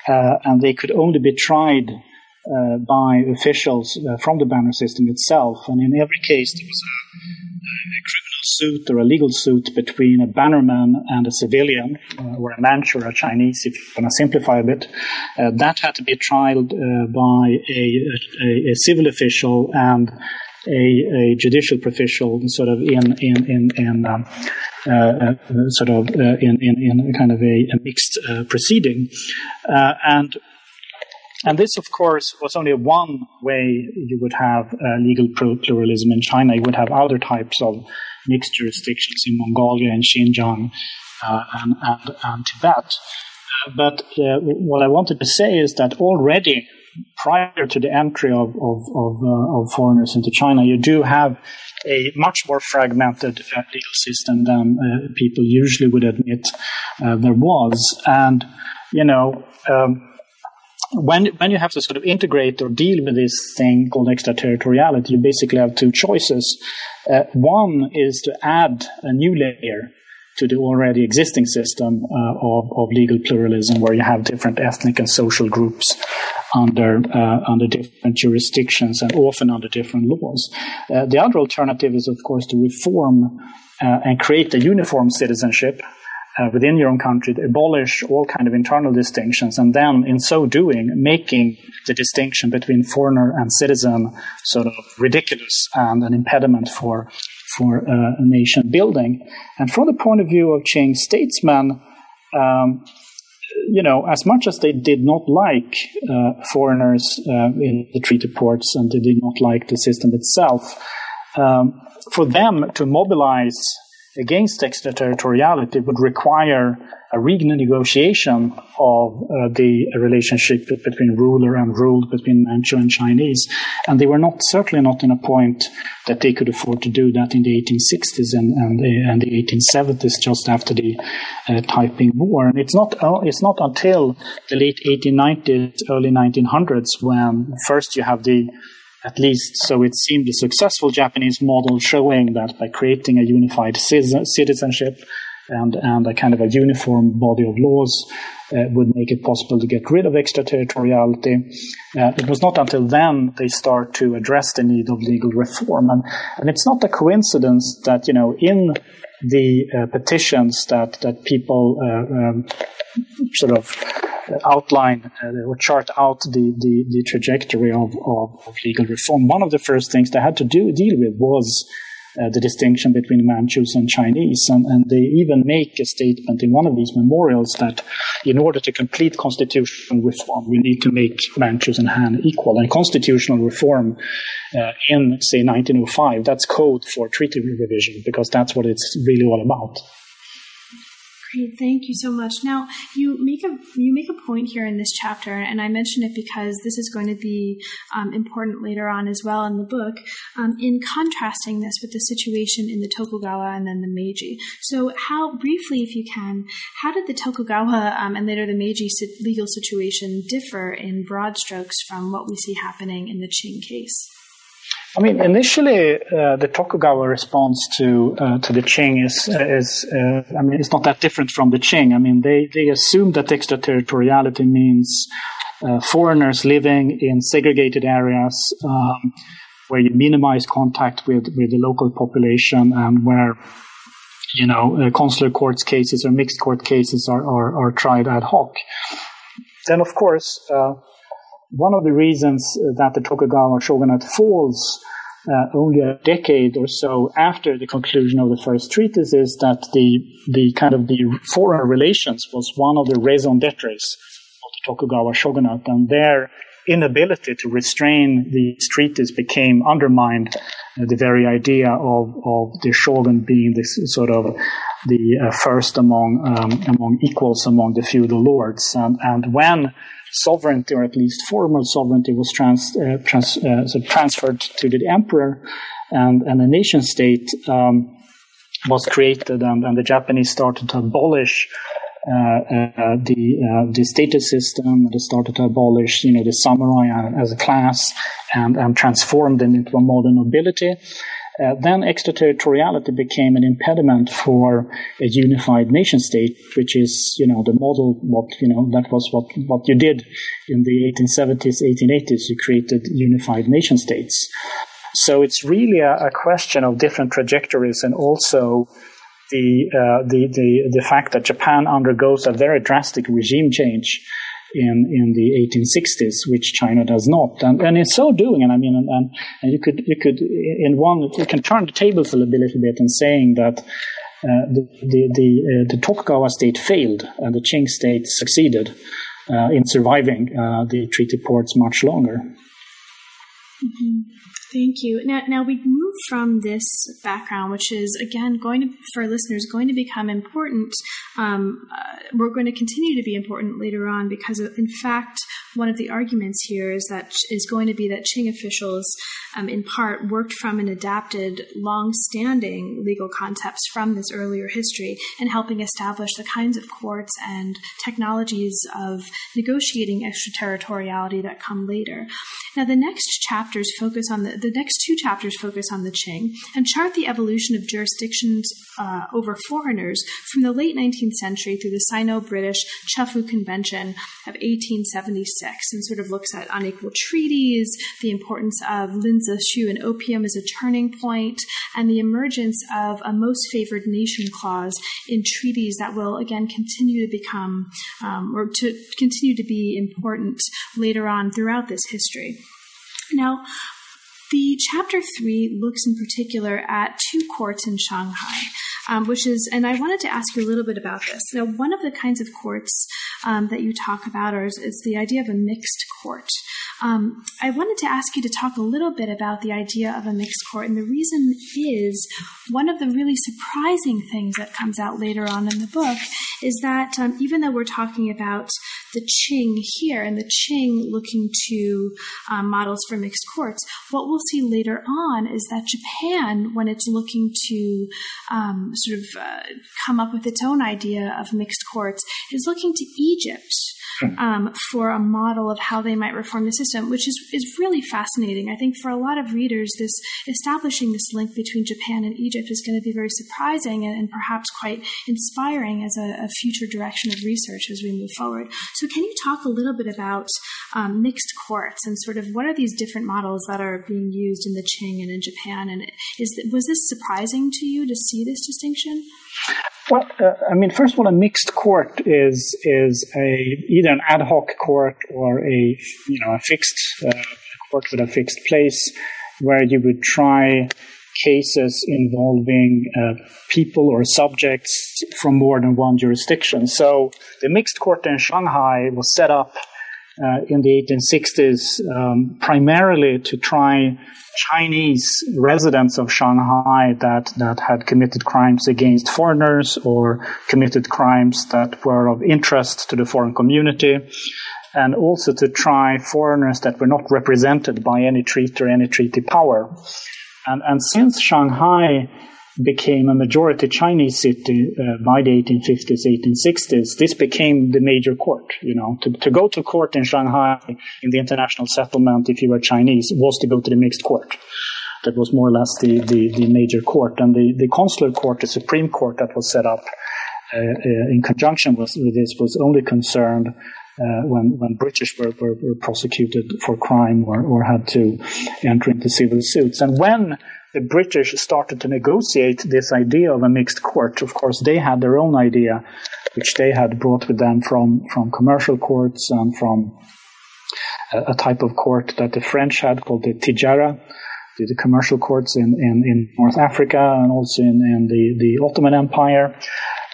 uh, and they could only be tried uh, by officials uh, from the banner system itself. And in every case, there was a, a suit or a legal suit between a bannerman and a civilian, uh, or a Manchu or a Chinese, if you want to simplify a bit, uh, that had to be tried uh, by a, a, a, civil official and a, a, judicial official, sort of in in in, in um, uh, uh, sort of uh, in, in in kind of a, mixed proceeding, and and this, of course, was only one way you would have uh, legal pluralism in China. You would have other types of mixed jurisdictions in Mongolia and Xinjiang uh, and, and, and, Tibet. Uh, but uh, what I wanted to say is that already prior to the entry of, of, of, uh, of, foreigners into China, you do have a much more fragmented uh, legal system than uh, people usually would admit there was. And, you know, um, when when you have to sort of integrate or deal with this thing called extraterritoriality, you basically have two choices. Uh, one is to add a new layer to the already existing system uh, of, of legal pluralism, where you have different ethnic and social groups under uh, under different jurisdictions and often under different laws. Uh, the other alternative is, of course, to reform uh, and create a uniform citizenship uh, within your own country to abolish all kind of internal distinctions and then in so doing making the distinction between foreigner and citizen sort of ridiculous and an impediment for for uh, nation building. And from the point of view of Qing statesmen um, you know, as much as they did not like uh, foreigners uh, in the treaty ports and they did not like the system itself, um, for them to mobilize against extraterritoriality would require a renegotiation of uh, the relationship between ruler and ruled between Manchu and Chinese. And they were not certainly not in a point that they could afford to do that in the 1860s and, and, the, and the 1870s, just after the uh, Taiping War. And it's not, uh, it's not until the late 1890s, early 1900s when first you have the at least so it seemed a successful Japanese model showing that by creating a unified citizenship and, and a kind of a uniform body of laws uh, would make it possible to get rid of extraterritoriality. Uh, it was not until then they start to address the need of legal reform. And, and it's not a coincidence that, you know, in the uh, petitions that, that people uh, um, sort of outline uh, or chart out the, the, the trajectory of, of, of, legal reform. One of the first things they had to do deal with was uh, the distinction between Manchus and Chinese. And, and, they even make a statement in one of these memorials that in order to complete constitutional reform, we need to make Manchus and Han equal. And constitutional reform uh, in, say, 1905, that's code for treaty revision because that's what it's really all about. Great, thank you so much. Now you make a you make a point here in this chapter, and I mention it because this is going to be um, important later on as well in the book. Um, in contrasting this with the situation in the Tokugawa and then the Meiji, so how briefly, if you can, how did the Tokugawa um, and later the Meiji legal situation differ in broad strokes from what we see happening in the Qing case? I mean, initially, uh, the Tokugawa response to uh, to the Qing is is uh, I mean, it's not that different from the Qing. I mean, they they assume that extraterritoriality means uh, foreigners living in segregated areas um, where you minimize contact with with the local population and where you know uh, consular courts cases or mixed court cases are are, are tried ad hoc. Then, of course uh, one of the reasons that the Tokugawa shogunate falls uh, only a decade or so after the conclusion of the first treatise is that the the kind of the foreign relations was one of the raison d'etre of the Tokugawa shogunate, and their inability to restrain these treaties became undermined uh, the very idea of, of the shogun being this sort of the uh, first among um, among equals among the feudal lords, and and when sovereignty, or at least formal sovereignty, was trans, uh, trans, uh, so transferred to the emperor, and, and a nation state um, was created, and, and, the Japanese started to abolish. Uh, uh the uh, the status system. They started to abolish, you know, the samurai as a class, and and transform them into a modern nobility. Uh, then extraterritoriality became an impediment for a unified nation state, which is, you know, the model, what, you know, that was what, what you did in the 1870s, 1880s. You created unified nation states. So it's really a, a question of different trajectories and also the, uh, the, the, the fact that Japan undergoes a very drastic regime change in, in the 1860s, which China does not. And, and in so doing, and I mean, and, and, you could, you could, in one, you can turn the tables a little bit and saying that uh, the the the, uh, the, Tokugawa state failed and the Qing state succeeded uh, in surviving uh, the treaty ports much longer. Mm-hmm. Thank you. Now, now we move from this background, which is again going to, for listeners, going to become important. Um, uh, we're going to continue to be important later on because, in fact, one of the arguments here is that is going to be that Qing officials, um, in part, worked from and adapted long-standing legal concepts from this earlier history and helping establish the kinds of courts and technologies of negotiating extraterritoriality that come later. Now, the next chapters focus on the, the next two chapters focus on the Qing and chart the evolution of jurisdictions uh, over foreigners from the late 19th century through the Sino-British Chefoo Convention of 1876 and sort of looks at unequal treaties, the importance of Lin Zexu and opium as a turning point, and the emergence of a most favored nation clause in treaties that will again continue to become um, or to continue to be important later on throughout this history. Now, the chapter three looks in particular at two courts in Shanghai, um, which is, and I wanted to ask you a little bit about this. Now, one of the kinds of courts um, that you talk about is, the idea of a mixed court. Um, I wanted to ask you to talk a little bit about the idea of a mixed court, and the reason is one of the really surprising things that comes out later on in the book is that um, even though we're talking about the Qing here and the Qing looking to um, models for mixed courts, what we'll see later on is that Japan, when it's looking to um, sort of uh, come up with its own idea of mixed courts, is looking to Egypt um, for a model of how they might reform the system, which is, is really fascinating. I think for a lot of readers, this establishing this link between Japan and Egypt is going to be very surprising and, and perhaps quite inspiring as a, a, future direction of research as we move forward. So, can you talk a little bit about um, mixed courts and sort of what are these different models that are being used in the Qing and in Japan? And is was this surprising to you to see this distinction? Well, uh, I mean, first of all, a mixed court is is a either an ad hoc court or a you know a fixed uh, court with a fixed place where you would try cases involving uh, people or subjects from more than one jurisdiction. So the mixed court in Shanghai was set up uh, in the 1860s, um, primarily to try Chinese residents of Shanghai that, that had committed crimes against foreigners or committed crimes that were of interest to the foreign community, and also to try foreigners that were not represented by any treaty or any treaty power. And, and since Shanghai became a majority Chinese city uh, by the 1850s, 1860s, this became the major court. You know, to, to go to court in Shanghai in the international settlement, if you were Chinese, was to go to the mixed court. That was more or less the, the, the major court. And the, the consular court, the Supreme Court that was set up uh, uh, in conjunction with, with, this, was only concerned uh, when when British were, were, were, prosecuted for crime or, or had to enter into civil suits. And when the British started to negotiate this idea of a mixed court. Of course, they had their own idea, which they had brought with them from, from commercial courts and from a, a type of court that the French had called the Tijara, the, the commercial courts in, in, in, North Africa and also in, in the, the Ottoman Empire.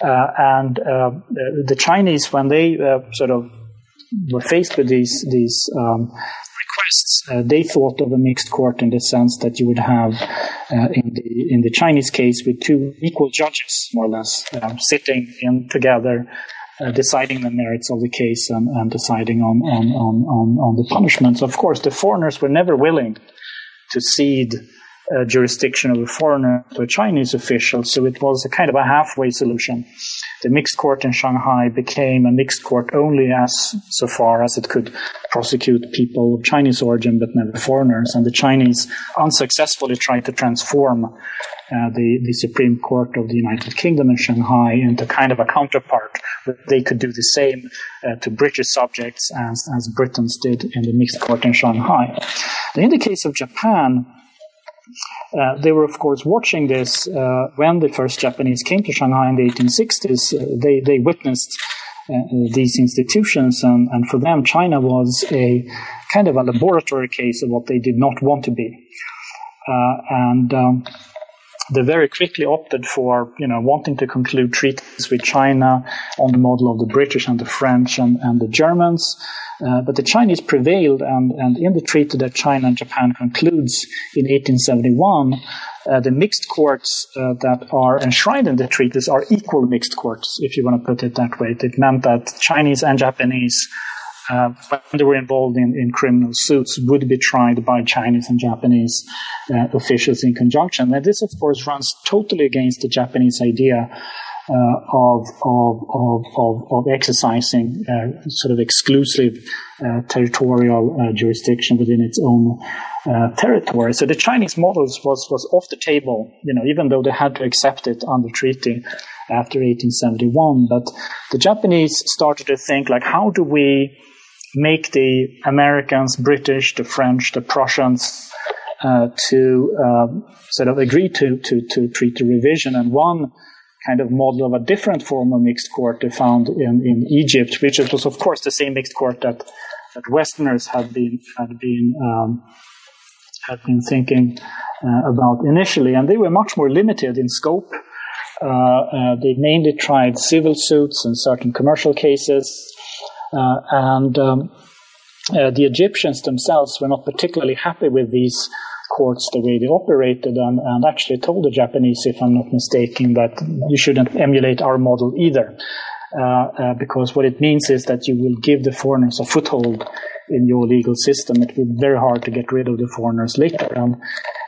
Uh, and uh, the Chinese, when they uh, sort of were faced with these these um, requests, uh, they thought of a mixed court in the sense that you would have, uh, in the in the Chinese case, with two equal judges, more or less, uh, sitting in together, uh, deciding the merits of the case and, and deciding on on, on on on the punishments. Of course, the foreigners were never willing to cede uh, jurisdiction of a foreigner to a Chinese official, so it was a kind of a halfway solution the mixed court in Shanghai became a mixed court only as so far as it could prosecute people of Chinese origin but never foreigners. And the Chinese unsuccessfully tried to transform uh, the, the Supreme Court of the United Kingdom in Shanghai into kind of a counterpart where they could do the same uh, to British subjects as, as Britons did in the mixed court in Shanghai. In the case of Japan, uh, they were, of course, watching this uh, when the first Japanese came to Shanghai in the 1860s. Uh, they, they witnessed uh, these institutions, and, and for them, China was a kind of a laboratory case of what they did not want to be. Uh, and um, they very quickly opted for, you know, wanting to conclude treaties with China on the model of the British and the French and, and the Germans. Uh, but the Chinese prevailed, and, and in the treaty that China and Japan concludes in 1871, uh, the mixed courts uh, that are enshrined in the treaties are equal mixed courts, if you want to put it that way. It meant that Chinese and Japanese, uh, when they were involved in, in criminal suits, would be tried by Chinese and Japanese uh, officials in conjunction. And this, of course, runs totally against the Japanese idea uh, of, of, of, of, of exercising uh, sort of exclusive uh, territorial jurisdiction within its own territory. So the Chinese model was, was off the table, you know, even though they had to accept it under treaty after 1871. But the Japanese started to think like, how do we make the Americans, British, the French, the Prussians uh, to um, sort of agree to, to, to treaty revision? And one kind of model of a different form of mixed court they found in, in Egypt, which was of course the same mixed court that, that Westerners had been had been um, had been thinking uh, about initially, and they were much more limited in scope. Uh, uh, they mainly tried civil suits and certain commercial cases, and um, uh, the Egyptians themselves were not particularly happy with these courts the way they operated and, and actually told the Japanese, if I'm not mistaken, that you shouldn't emulate our model either. Uh, uh, because what it means is that you will give the foreigners a foothold in your legal system. It will be very hard to get rid of the foreigners later. And,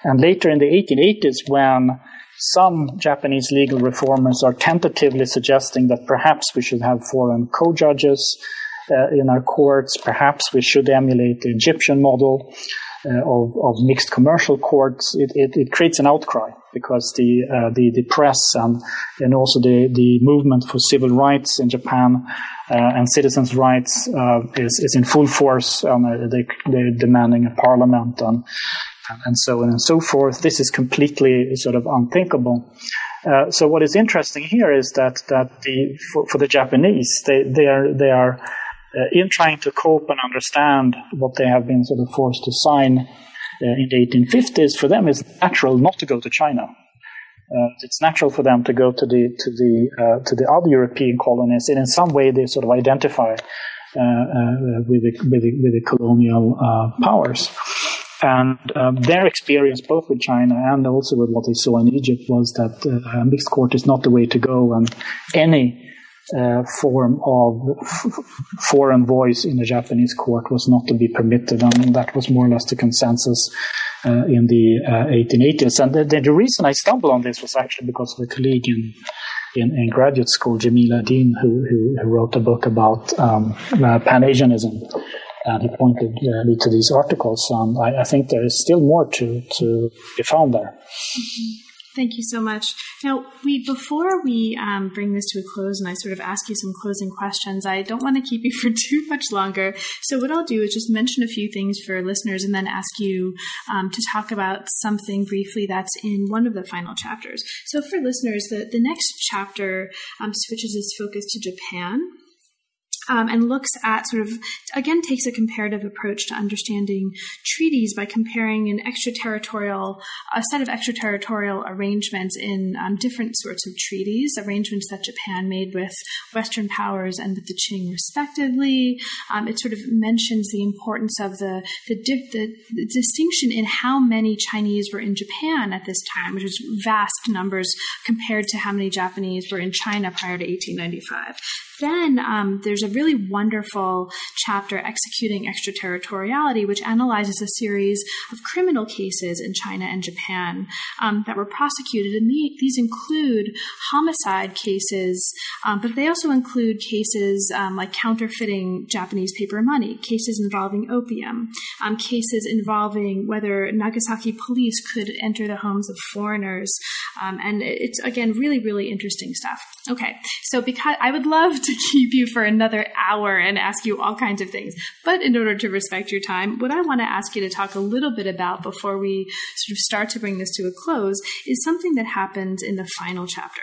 and later in the 1880s, when some Japanese legal reformers are tentatively suggesting that perhaps we should have foreign co-judges uh, in our courts, perhaps we should emulate the Egyptian model uh, of, of, mixed commercial courts. It, it, it, creates an outcry because the, uh, the, the press and, and also the, the movement for civil rights in Japan uh, and citizens' rights uh, is, is in full force. Um, they, they're demanding a parliament and and so on and so forth. This is completely sort of unthinkable. Uh, so what is interesting here is that that the for, for the Japanese they they are they are in trying to cope and understand what they have been sort of forced to sign uh, in the 1850s. For them, it's natural not to go to China. Uh, it's natural for them to go to the to the uh, to the other European colonies, and in some way they sort of identify with the, with the, with the colonial powers. And um, their experience, both with China and also with what they saw in Egypt, was that uh, mixed court is not the way to go, and any uh, form of foreign voice in the Japanese court was not to be permitted, and that was more or less the consensus uh, in the 1880s. Uh, and the, the, reason I stumbled on this was actually because of a colleague in in, in graduate school, Cemil Aydin, who, who, who wrote a book about um, uh, Pan Asianism and he pointed uh, me to these articles. Um, I, I, think there is still more to, to be found there. Mm-hmm. Thank you so much. Now, we before we um, bring this to a close, and I sort of ask you some closing questions, I don't want to keep you for too much longer. So, what I'll do is just mention a few things for listeners, and then ask you um, to talk about something briefly that's in one of the final chapters. So, for listeners, the the next chapter um, switches its focus to Japan um, and looks at sort of, again, takes a comparative approach to understanding treaties by comparing an extraterritorial, a set of extraterritorial arrangements in um, different sorts of treaties, arrangements that Japan made with Western powers and with the Qing respectively. Um, it sort of mentions the importance of the, the, di- the, the distinction in how many Chinese were in Japan at this time, which is vast numbers compared to how many Japanese were in China prior to 1895 then um, there's a really wonderful chapter, Executing Extraterritoriality, which analyzes a series of criminal cases in China and Japan um, that were prosecuted. And the, these include homicide cases, um, but they also include cases um, like counterfeiting Japanese paper money, cases involving opium, um, cases involving whether Nagasaki police could enter the homes of foreigners. Um, and it's, again, really, really interesting stuff. Okay, so because I would love to keep you for another hour and ask you all kinds of things, but in order to respect your time, what I want to ask you to talk a little bit about before we sort of start to bring this to a close is something that happens in the final chapter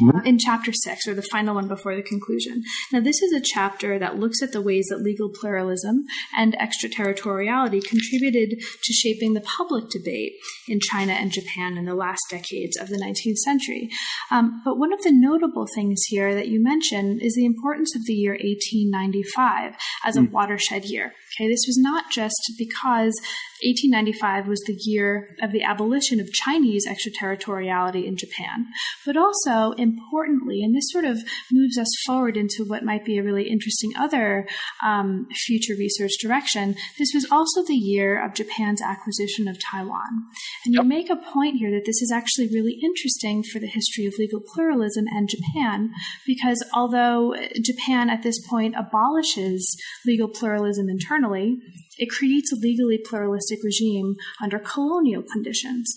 mm-hmm. in chapter six, or the final one before the conclusion. Now, this is a chapter that looks at the ways that legal pluralism and extraterritoriality contributed to shaping the public debate in China and Japan in the last decades of the 19th century. Um, but one of the notable things here that you mentioned is the importance of the year 1895 as a mm. watershed year. Okay, this was not just because 1895 was the year of the abolition of Chinese extraterritoriality in Japan, but also importantly, and this sort of moves us forward into what might be a really interesting other um, future research direction. This was also the year of Japan's acquisition of Taiwan, and you make a point here that this is actually really interesting for the history of legal pluralism and Japan, because although Japan at this point abolishes legal pluralism internally, it creates a legally pluralistic regime under colonial conditions.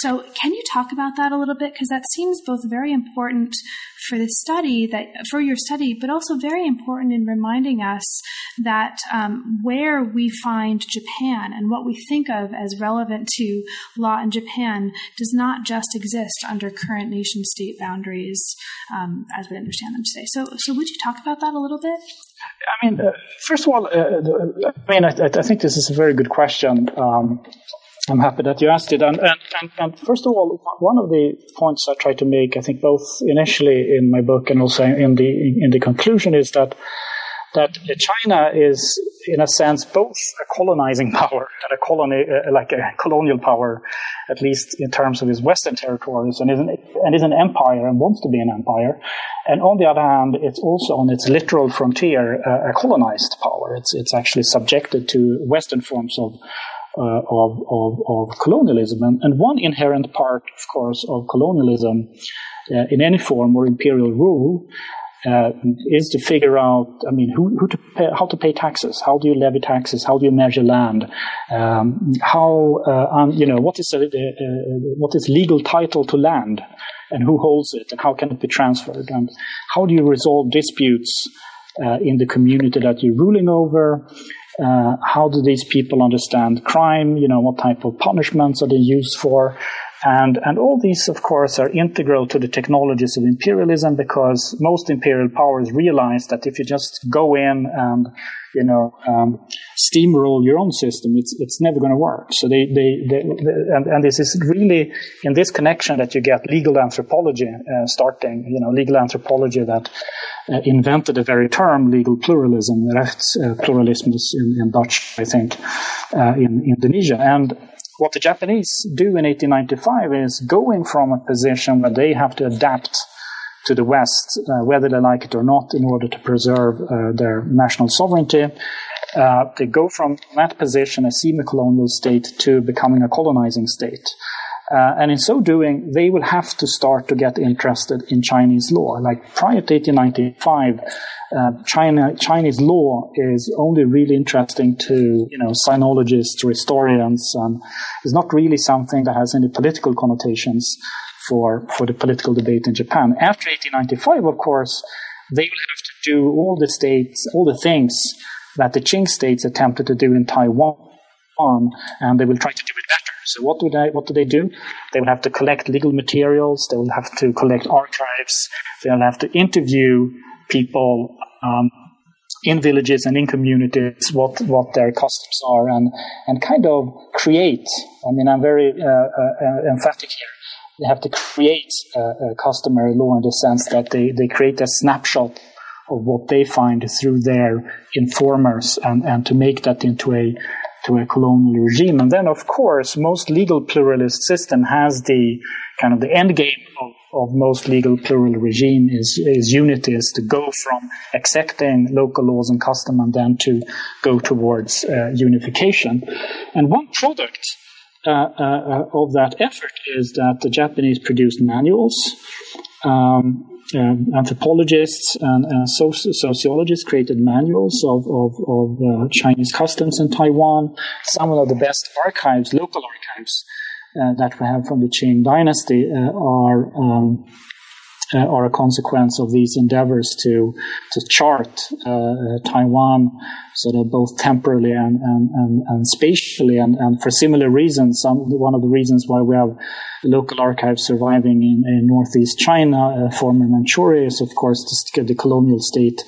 So, can you talk about that a little bit? Because that seems both very important for the study that for your study, but also very important in reminding us that um, where we find Japan and what we think of as relevant to law in Japan does not just exist under current nation state boundaries um, as we understand them today. So, so would you talk about that a little bit? I mean, uh, first of all, uh, I mean, I, I, think this is a very good question. Um, I'm happy that you asked it. And, and, and, and, first of all, one of the points I try to make, I think both initially in my book and also in the in the conclusion, is that that China is, in a sense, both a colonizing power and a colony, uh, like a colonial power, at least in terms of its Western territories, and is, an, and is an empire and wants to be an empire. And on the other hand, it's also on its literal frontier uh, a colonized power. It's, it's actually subjected to Western forms of uh, of, of, of, colonialism. And, and, one inherent part, of course, of colonialism uh, in any form or imperial rule uh, is to figure out, I mean, who, who to pay, how to pay taxes, how do you levy taxes, how do you measure land, um, how, uh, um, you know, what is a, what is legal title to land, and who holds it, and how can it be transferred, and how do you resolve disputes uh, in the community that you're ruling over. Uh, how do these people understand crime? You know, what type of punishments are they used for? And, and all these, of course, are integral to the technologies of imperialism because most imperial powers realize that if you just go in and, you know, um, steamroll your own system, it's, it's never going to work. So they, they, they, they, and, and this is really in this connection that you get legal anthropology uh, starting, you know, legal anthropology that uh, invented the very term legal pluralism, rechtspluralism uh, in, in Dutch, I think, uh, in Indonesia. And what the Japanese do in 1895 is going from a position where they have to adapt to the West, uh, whether they like it or not, in order to preserve uh, their national sovereignty. Uh, they go from that position, a semi-colonial state, to becoming a colonizing state. Uh, and in so doing, they will have to start to get interested in Chinese law. Like prior to 1895, uh, China, Chinese law is only really interesting to, you know, sinologists, or historians, and is not really something that has any political connotations for, for the political debate in Japan. After 1895, of course, they will have to do all the states, all the things that the Qing states attempted to do in Taiwan, and they will try to do it better. So what do they what do they do? They will have to collect legal materials. They will have to collect archives. They will have to interview people um, in villages and in communities what what their customs are and and kind of create. I mean, I'm very uh, uh, emphatic here. They have to create a, a customary law in the sense that they, they create a snapshot of what they find through their informers and, and to make that into a to a colonial regime. And then, of course, most legal pluralist system has the kind of the end game of, of most legal plural regime is, is unity, is to go from accepting local laws and custom and then to go towards uh, unification. And one product uh, uh, of that effort is that the Japanese produced manuals. Um, anthropologists and soci- sociologists created manuals of, of, of uh, Chinese customs in Taiwan. Some of the best archives, local archives, uh, that we have from the Qing dynasty uh, are um, uh, are a consequence of these endeavors to to chart uh, Taiwan sort of both temporally and and, and, and spatially and, and for similar reasons. Some, one of the reasons why we have local archives surviving in, in northeast China, uh, former Manchuria, is of course the, the colonial state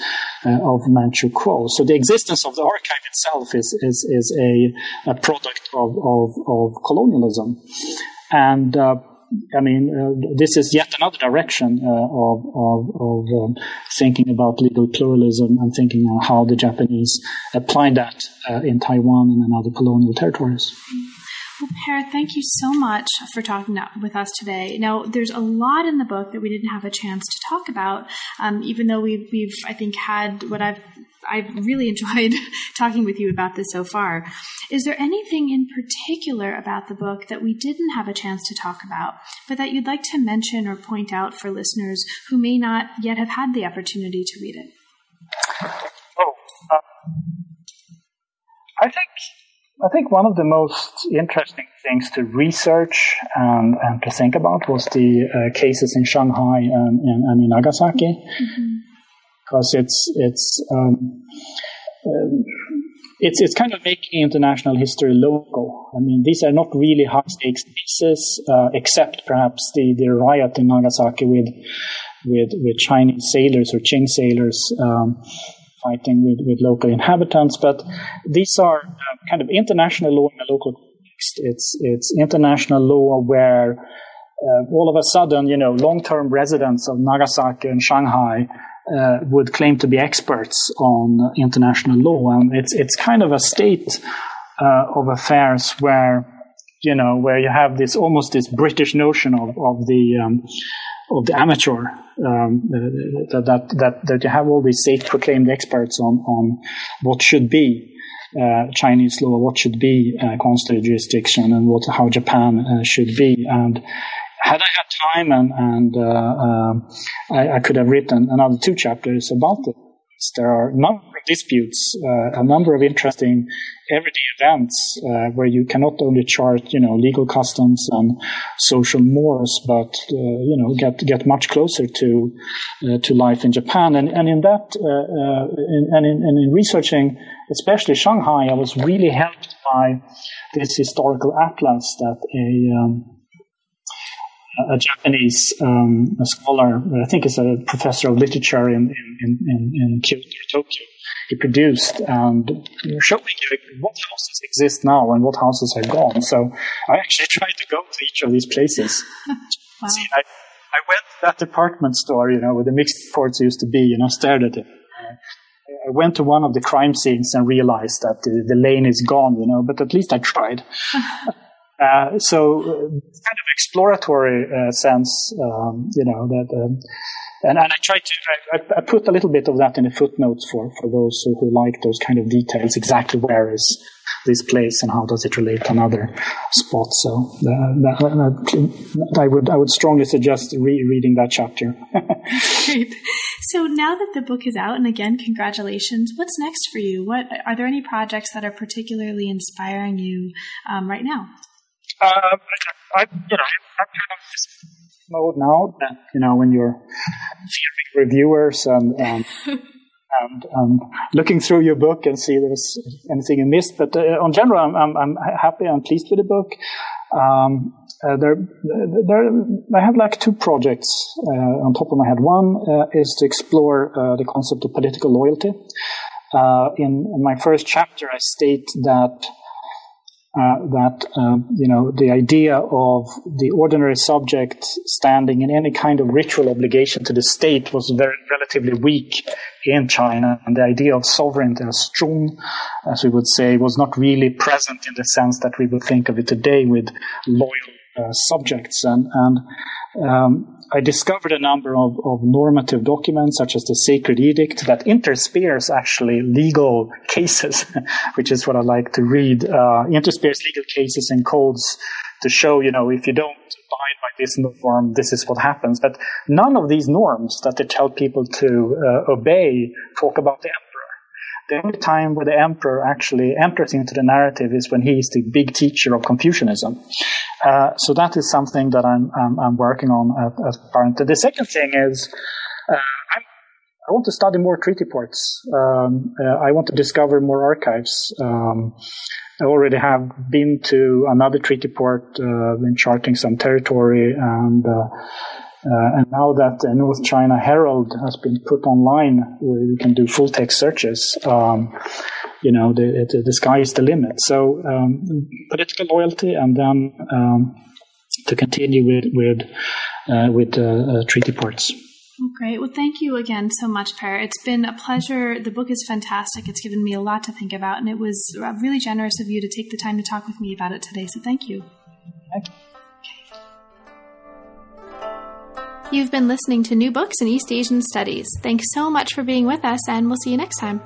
uh, of Manchukuo. So the existence of the archive itself is is, is a, a product of, of, of colonialism. And uh, I mean, uh, this is yet another direction uh, of, of, of um, thinking about legal pluralism and thinking on how the Japanese applied that uh, in Taiwan and in other colonial territories. Well, Per, thank you so much for talking with us today. Now, there's a lot in the book that we didn't have a chance to talk about, um, even though we've, we've, I think, had what I've I've really enjoyed talking with you about this so far. Is there anything in particular about the book that we didn't have a chance to talk about, but that you'd like to mention or point out for listeners who may not yet have had the opportunity to read it? Oh, uh, I think I think one of the most interesting things to research and, and to think about was the uh, cases in Shanghai and, and, and in Nagasaki. Mm-hmm because it's it's um, um, it's it's kind of making international history local. I mean, these are not really high stakes pieces, uh, except perhaps the, the riot in Nagasaki with with with Chinese sailors or Qing sailors. Um, fighting with, with local inhabitants, but these are uh, kind of international law in a local context. It's it's international law where uh, all of a sudden, you know, long-term residents of Nagasaki and Shanghai uh, would claim to be experts on international law, and it's it's kind of a state uh, of affairs where you know where you have this almost this British notion of of the um, of the amateur um, that, that that that you have all these self-proclaimed experts on on what should be. Uh, Chinese law, what should be uh, consular jurisdiction, and what how Japan uh, should be, and had I had time and, and uh, uh, I, I, could have written another two chapters about this. There are a number of disputes, uh, a number of interesting everyday events uh, where you cannot only chart, you know, legal customs and social mores, but uh, you know, get get much closer to uh, to life in Japan. And and in that, in, and in, and in researching, especially Shanghai, I was really helped by this historical atlas that a um, a Japanese um, a scholar, I think is a professor of literature in, in, in, in Kyoto or Tokyo, he produced and showing you what houses exist now and what houses are gone. So I actually tried to go to each of these places. wow. See, I, I went to that department store, you know, where the mixed courts used to be, you know, stared at it. I went to one of the crime scenes and realized that the, the lane is gone, you know, but at least I tried. Uh, so, uh, kind of exploratory uh, sense, um, you know, that, um, and, and I tried to, I, I, put a little bit of that in the footnotes for, for those who, who like those kind of details, exactly where is this place and how does it relate to another spot. So that, that, I would I would strongly suggest rereading that chapter. Great. So now that the book is out, and again, congratulations. What's next for you? What are there any projects that are particularly inspiring you um, right now? Uh, I, you know, I'm kind of mode now that, you know, when you're reviewers and, and, and um, looking through your book and see if there's anything you missed. But uh, on general, I'm, I'm, I'm, happy and pleased with the book. Um, uh, there, there, I have like two projects uh, on top of my head. One uh, is to explore uh, the concept of political loyalty. Uh, in, in my first chapter, I state that uh, that um, you know the idea of the ordinary subject standing in any kind of ritual obligation to the state was very relatively weak in China, and the idea of sovereignty as strong, as we would say, was not really present in the sense that we would think of it today with loyal subjects and and um, I discovered a number of, of, normative documents, such as the Sacred Edict, that intersperse actually legal cases, which is what I like to read. Uh, intersperse legal cases and codes to show, you know, if you don't abide by this norm, this is what happens. But none of these norms that they tell people to uh, obey talk about the the only time where the emperor actually enters into the narrative is when he is the big teacher of Confucianism. Uh, so that is something that I'm, I'm, I'm working on at currently. The second thing is uh, i want to study more treaty ports. Um, uh, I want to discover more archives. Um, I already have been to another treaty port, uh, been charting some territory and uh, uh, and now that the North China Herald has been put online, where you can do full text searches, um, you know, the, the, the, sky is the limit. So um, political loyalty, and then um, to continue with with uh, with uh, uh treaty ports. Well, great. Well, thank you again so much, Per. It's been a pleasure. The book is fantastic. It's given me a lot to think about, and it was really generous of you to take the time to talk with me about it today. So, thank you. Thank You've been listening to New Books in East Asian Studies. Thanks so much for being with us, and we'll see you next time.